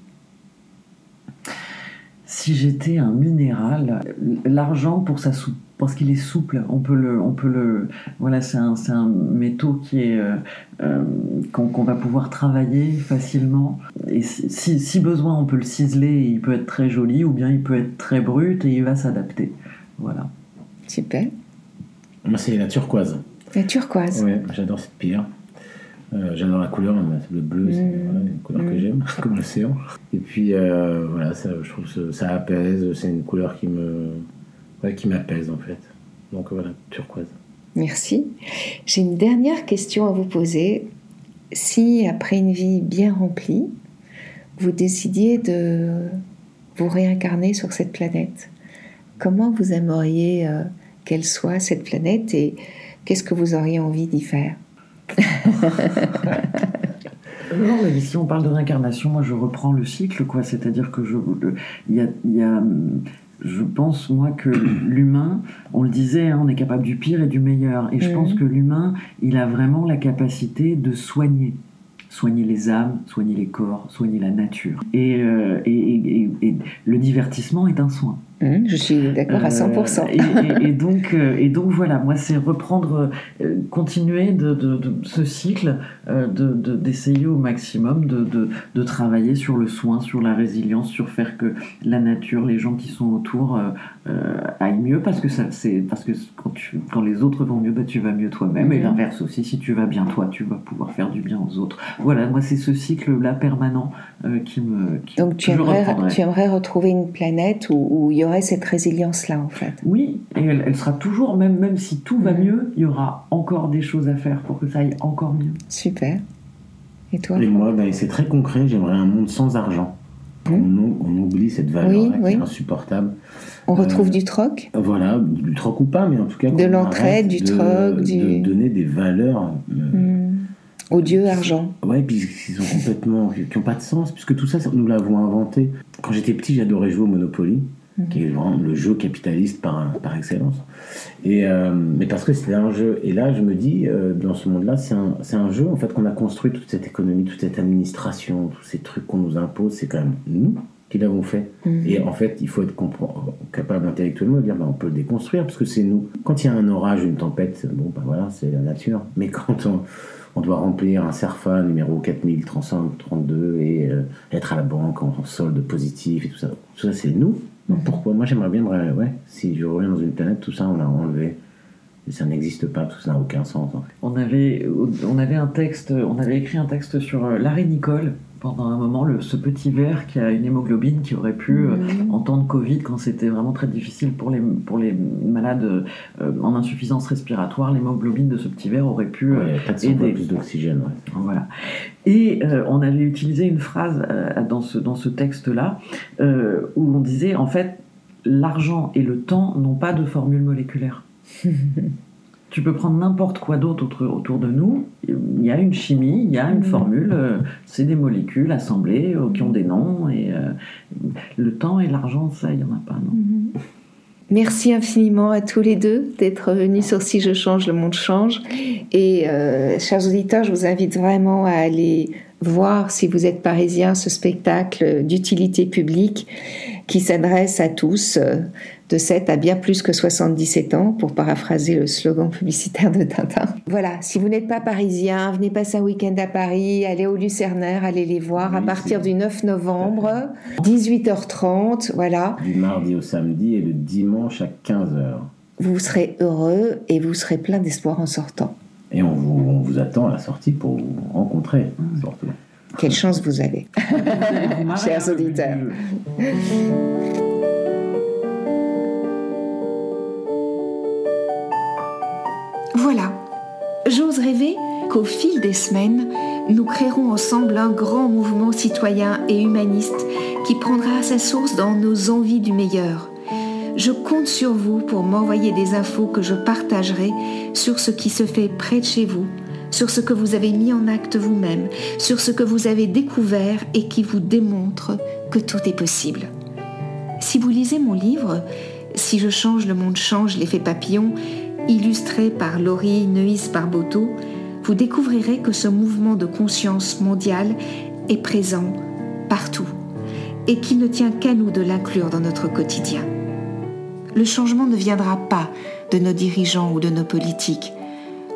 B: Si j'étais un minéral, l'argent pour sa soupe, parce qu'il est souple, on peut le, on peut le, voilà, c'est un, c'est un métaux qui est euh, euh, qu'on qu'on va pouvoir travailler facilement. Et si, si- si besoin, on peut le ciseler. et il peut être très joli, ou bien il peut être très brut et il va s'adapter. Voilà.
A: Super.
C: Moi, c'est la turquoise.
A: La turquoise.
C: Ouais, j'adore cette pierre. Euh, j'adore la couleur, le bleu, c'est
A: Mm.
C: voilà, une couleur que
A: Mm.
C: j'aime, comme l'océan. Et puis, euh, voilà, ça, je trouve que ça apaise, c'est une couleur qui me, ouais, qui m'apaise en fait. Donc voilà, turquoise.
A: Merci. J'ai une dernière question à vous poser. Si, après une vie bien remplie, vous décidiez de vous réincarner sur cette planète, comment vous aimeriez euh, qu'elle soit, cette planète, et qu'est-ce que vous auriez envie d'y faire?
B: Non, mais si on parle de réincarnation, moi je reprends le cycle, quoi. C'est-à-dire que je, il y a, il y a, je pense moi que l'humain, on le disait, hein, on est capable du pire et du meilleur. Et je
A: Mhm.
B: pense que l'humain, il a vraiment la capacité de soigner. Soigner les âmes, soigner les corps, soigner la nature. Et, euh, et, et- et- et le divertissement est un soin.
A: Hum, Je suis d'accord à 100%.
B: Euh, et, donc, euh, et donc voilà, moi c'est reprendre, euh, continuer de, de- de ce cycle, euh, de- de- d'essayer au maximum de, travailler sur le soin, sur la résilience, sur faire que la nature, les gens qui sont autour aillent mieux, parce que ça, parce que quand, tu, quand les autres vont mieux, bah, tu vas mieux toi-même, et
A: Mhm.
B: l'inverse aussi, si tu vas bien toi, tu vas pouvoir faire du bien aux autres. Voilà, moi c'est ce cycle-là permanent qui me, qui,
A: Donc tu aimerais, tu aimerais retrouver une planète où, il y aurait cette résilience-là, en fait.
B: Oui, et elle, elle sera toujours, même, même si tout va mieux, il y aura encore des choses à faire pour que ça aille encore mieux.
A: Super. Et toi
C: Et moi, ben, c'est très concret, j'aimerais un monde sans argent.
A: Mm.
C: On, ou- on oublie cette valeur
A: Oui,
C: qui est insupportable.
A: On retrouve
C: Euh,
A: du troc
C: Voilà, du troc ou pas, mais en tout cas.
A: De l'entraide, du
C: de-
A: troc, du-
C: De donner des valeurs. euh,
A: Hum. Au dieu argent.
C: Ouais, puis qui sont complètement. qui n'ont pas de sens, puisque tout ça, nous l'avons inventé. Quand j'étais petit, j'adorais jouer au Monopoly. Qui est vraiment le jeu capitaliste par, par excellence. Et, euh, mais parce que c'était un jeu. Et là, je me dis, euh, dans ce monde-là, c'est un, un jeu en fait qu'on a construit toute cette économie, toute cette administration, tous ces trucs qu'on nous impose, c'est quand même nous qui l'avons fait.
A: Hum.
C: Et en fait, il faut être capable intellectuellement de dire, bah, on peut le déconstruire, parce que c'est nous. Quand il y a un orage, une tempête, bon, bah voilà, c'est la nature. Mais quand on, on doit remplir un CERFA numéro 4332 et euh, être à la banque en, en solde positif et tout ça, tout ça, c'est nous. Pourquoi? Moi, j'aimerais bien, ouais, si je reviens dans une planète, tout ça, on l'a enlevé. Et ça n'existe pas, tout ça n'a aucun sens, en fait.
B: On avait, on avait un texte, on avait écrit un texte sur euh, l'arrêt Nicole pendant un moment, le, ce petit verre qui a une hémoglobine qui aurait pu, euh,
A: Hum.
B: en temps de Covid, quand c'était vraiment très difficile pour les, pour les malades euh, en insuffisance respiratoire, l'hémoglobine de ce petit verre aurait pu euh,
C: Ouais, 400 fois
B: aider.
C: plus d'oxygène, ouais.
B: Voilà. Et euh, on avait utilisé une phrase euh, dans ce, dans ce texte-là euh, où on disait en fait l'argent et le temps n'ont pas de formule moléculaire. tu peux prendre n'importe quoi d'autre autour, de nous, il y a une chimie, il y a une
A: Mhm.
B: formule, euh, c'est des molécules assemblées euh, qui ont des noms et euh, le temps et l'argent, ça, il n'y en a pas, non.
A: Mhm. Merci infiniment à tous les deux d'être venus sur Si je change, le monde change. Et euh, chers auditeurs, je vous invite vraiment à aller voir, si vous êtes parisien, ce spectacle d'utilité publique qui s'adresse à tous euh, de 7 à bien plus que 77 ans, pour paraphraser le slogan publicitaire de Tintin. Voilà, si vous n'êtes pas parisien, venez passer un week-end à Paris, allez au Lucernaire, allez les voir à partir du 9 novembre, 18h30, voilà.
C: Du mardi au samedi et le dimanche à 15h.
A: vous serez heureux et vous serez plein d'espoir en sortant.
C: Et on vous, attend à la sortie pour vous rencontrer, mmh. surtout.
A: Quelle chance vous avez, chers auditeurs. Voilà, j'ose rêver qu'au fil des semaines, nous créerons ensemble un grand mouvement citoyen et humaniste qui prendra sa source dans nos envies du meilleur. Je compte sur vous pour m'envoyer des infos que je partagerai sur ce qui se fait près de chez vous, sur ce que vous avez mis en acte vous-même, sur ce que vous avez découvert et qui vous démontre que tout est possible. Si vous lisez mon livre, Si je change, le monde change, l'effet papillon, illustré par Laurie Neuis Barboteau, vous découvrirez que ce mouvement de conscience mondiale est présent partout et qu'il ne tient qu'à nous de l'inclure dans notre quotidien. Le changement ne viendra pas de nos dirigeants ou de nos politiques,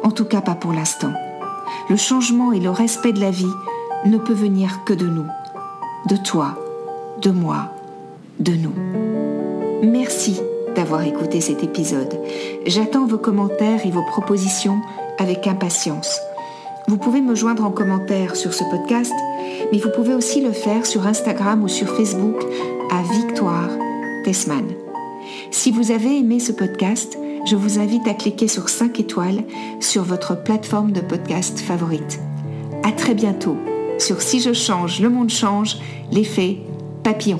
A: en tout cas pas pour l'instant. Le changement et le respect de la vie ne peut venir que de nous, de toi, de moi, de nous. Merci d'avoir écouté cet épisode. J'attends vos commentaires et vos propositions avec impatience. Vous pouvez me joindre en commentaire sur ce podcast, mais vous pouvez aussi le faire sur Instagram ou sur Facebook à Victoire Tessman. Si vous avez aimé ce podcast, je vous invite à cliquer sur 5 étoiles sur votre plateforme de podcast favorite. À très bientôt sur Si je change, le monde change, l'effet papillon.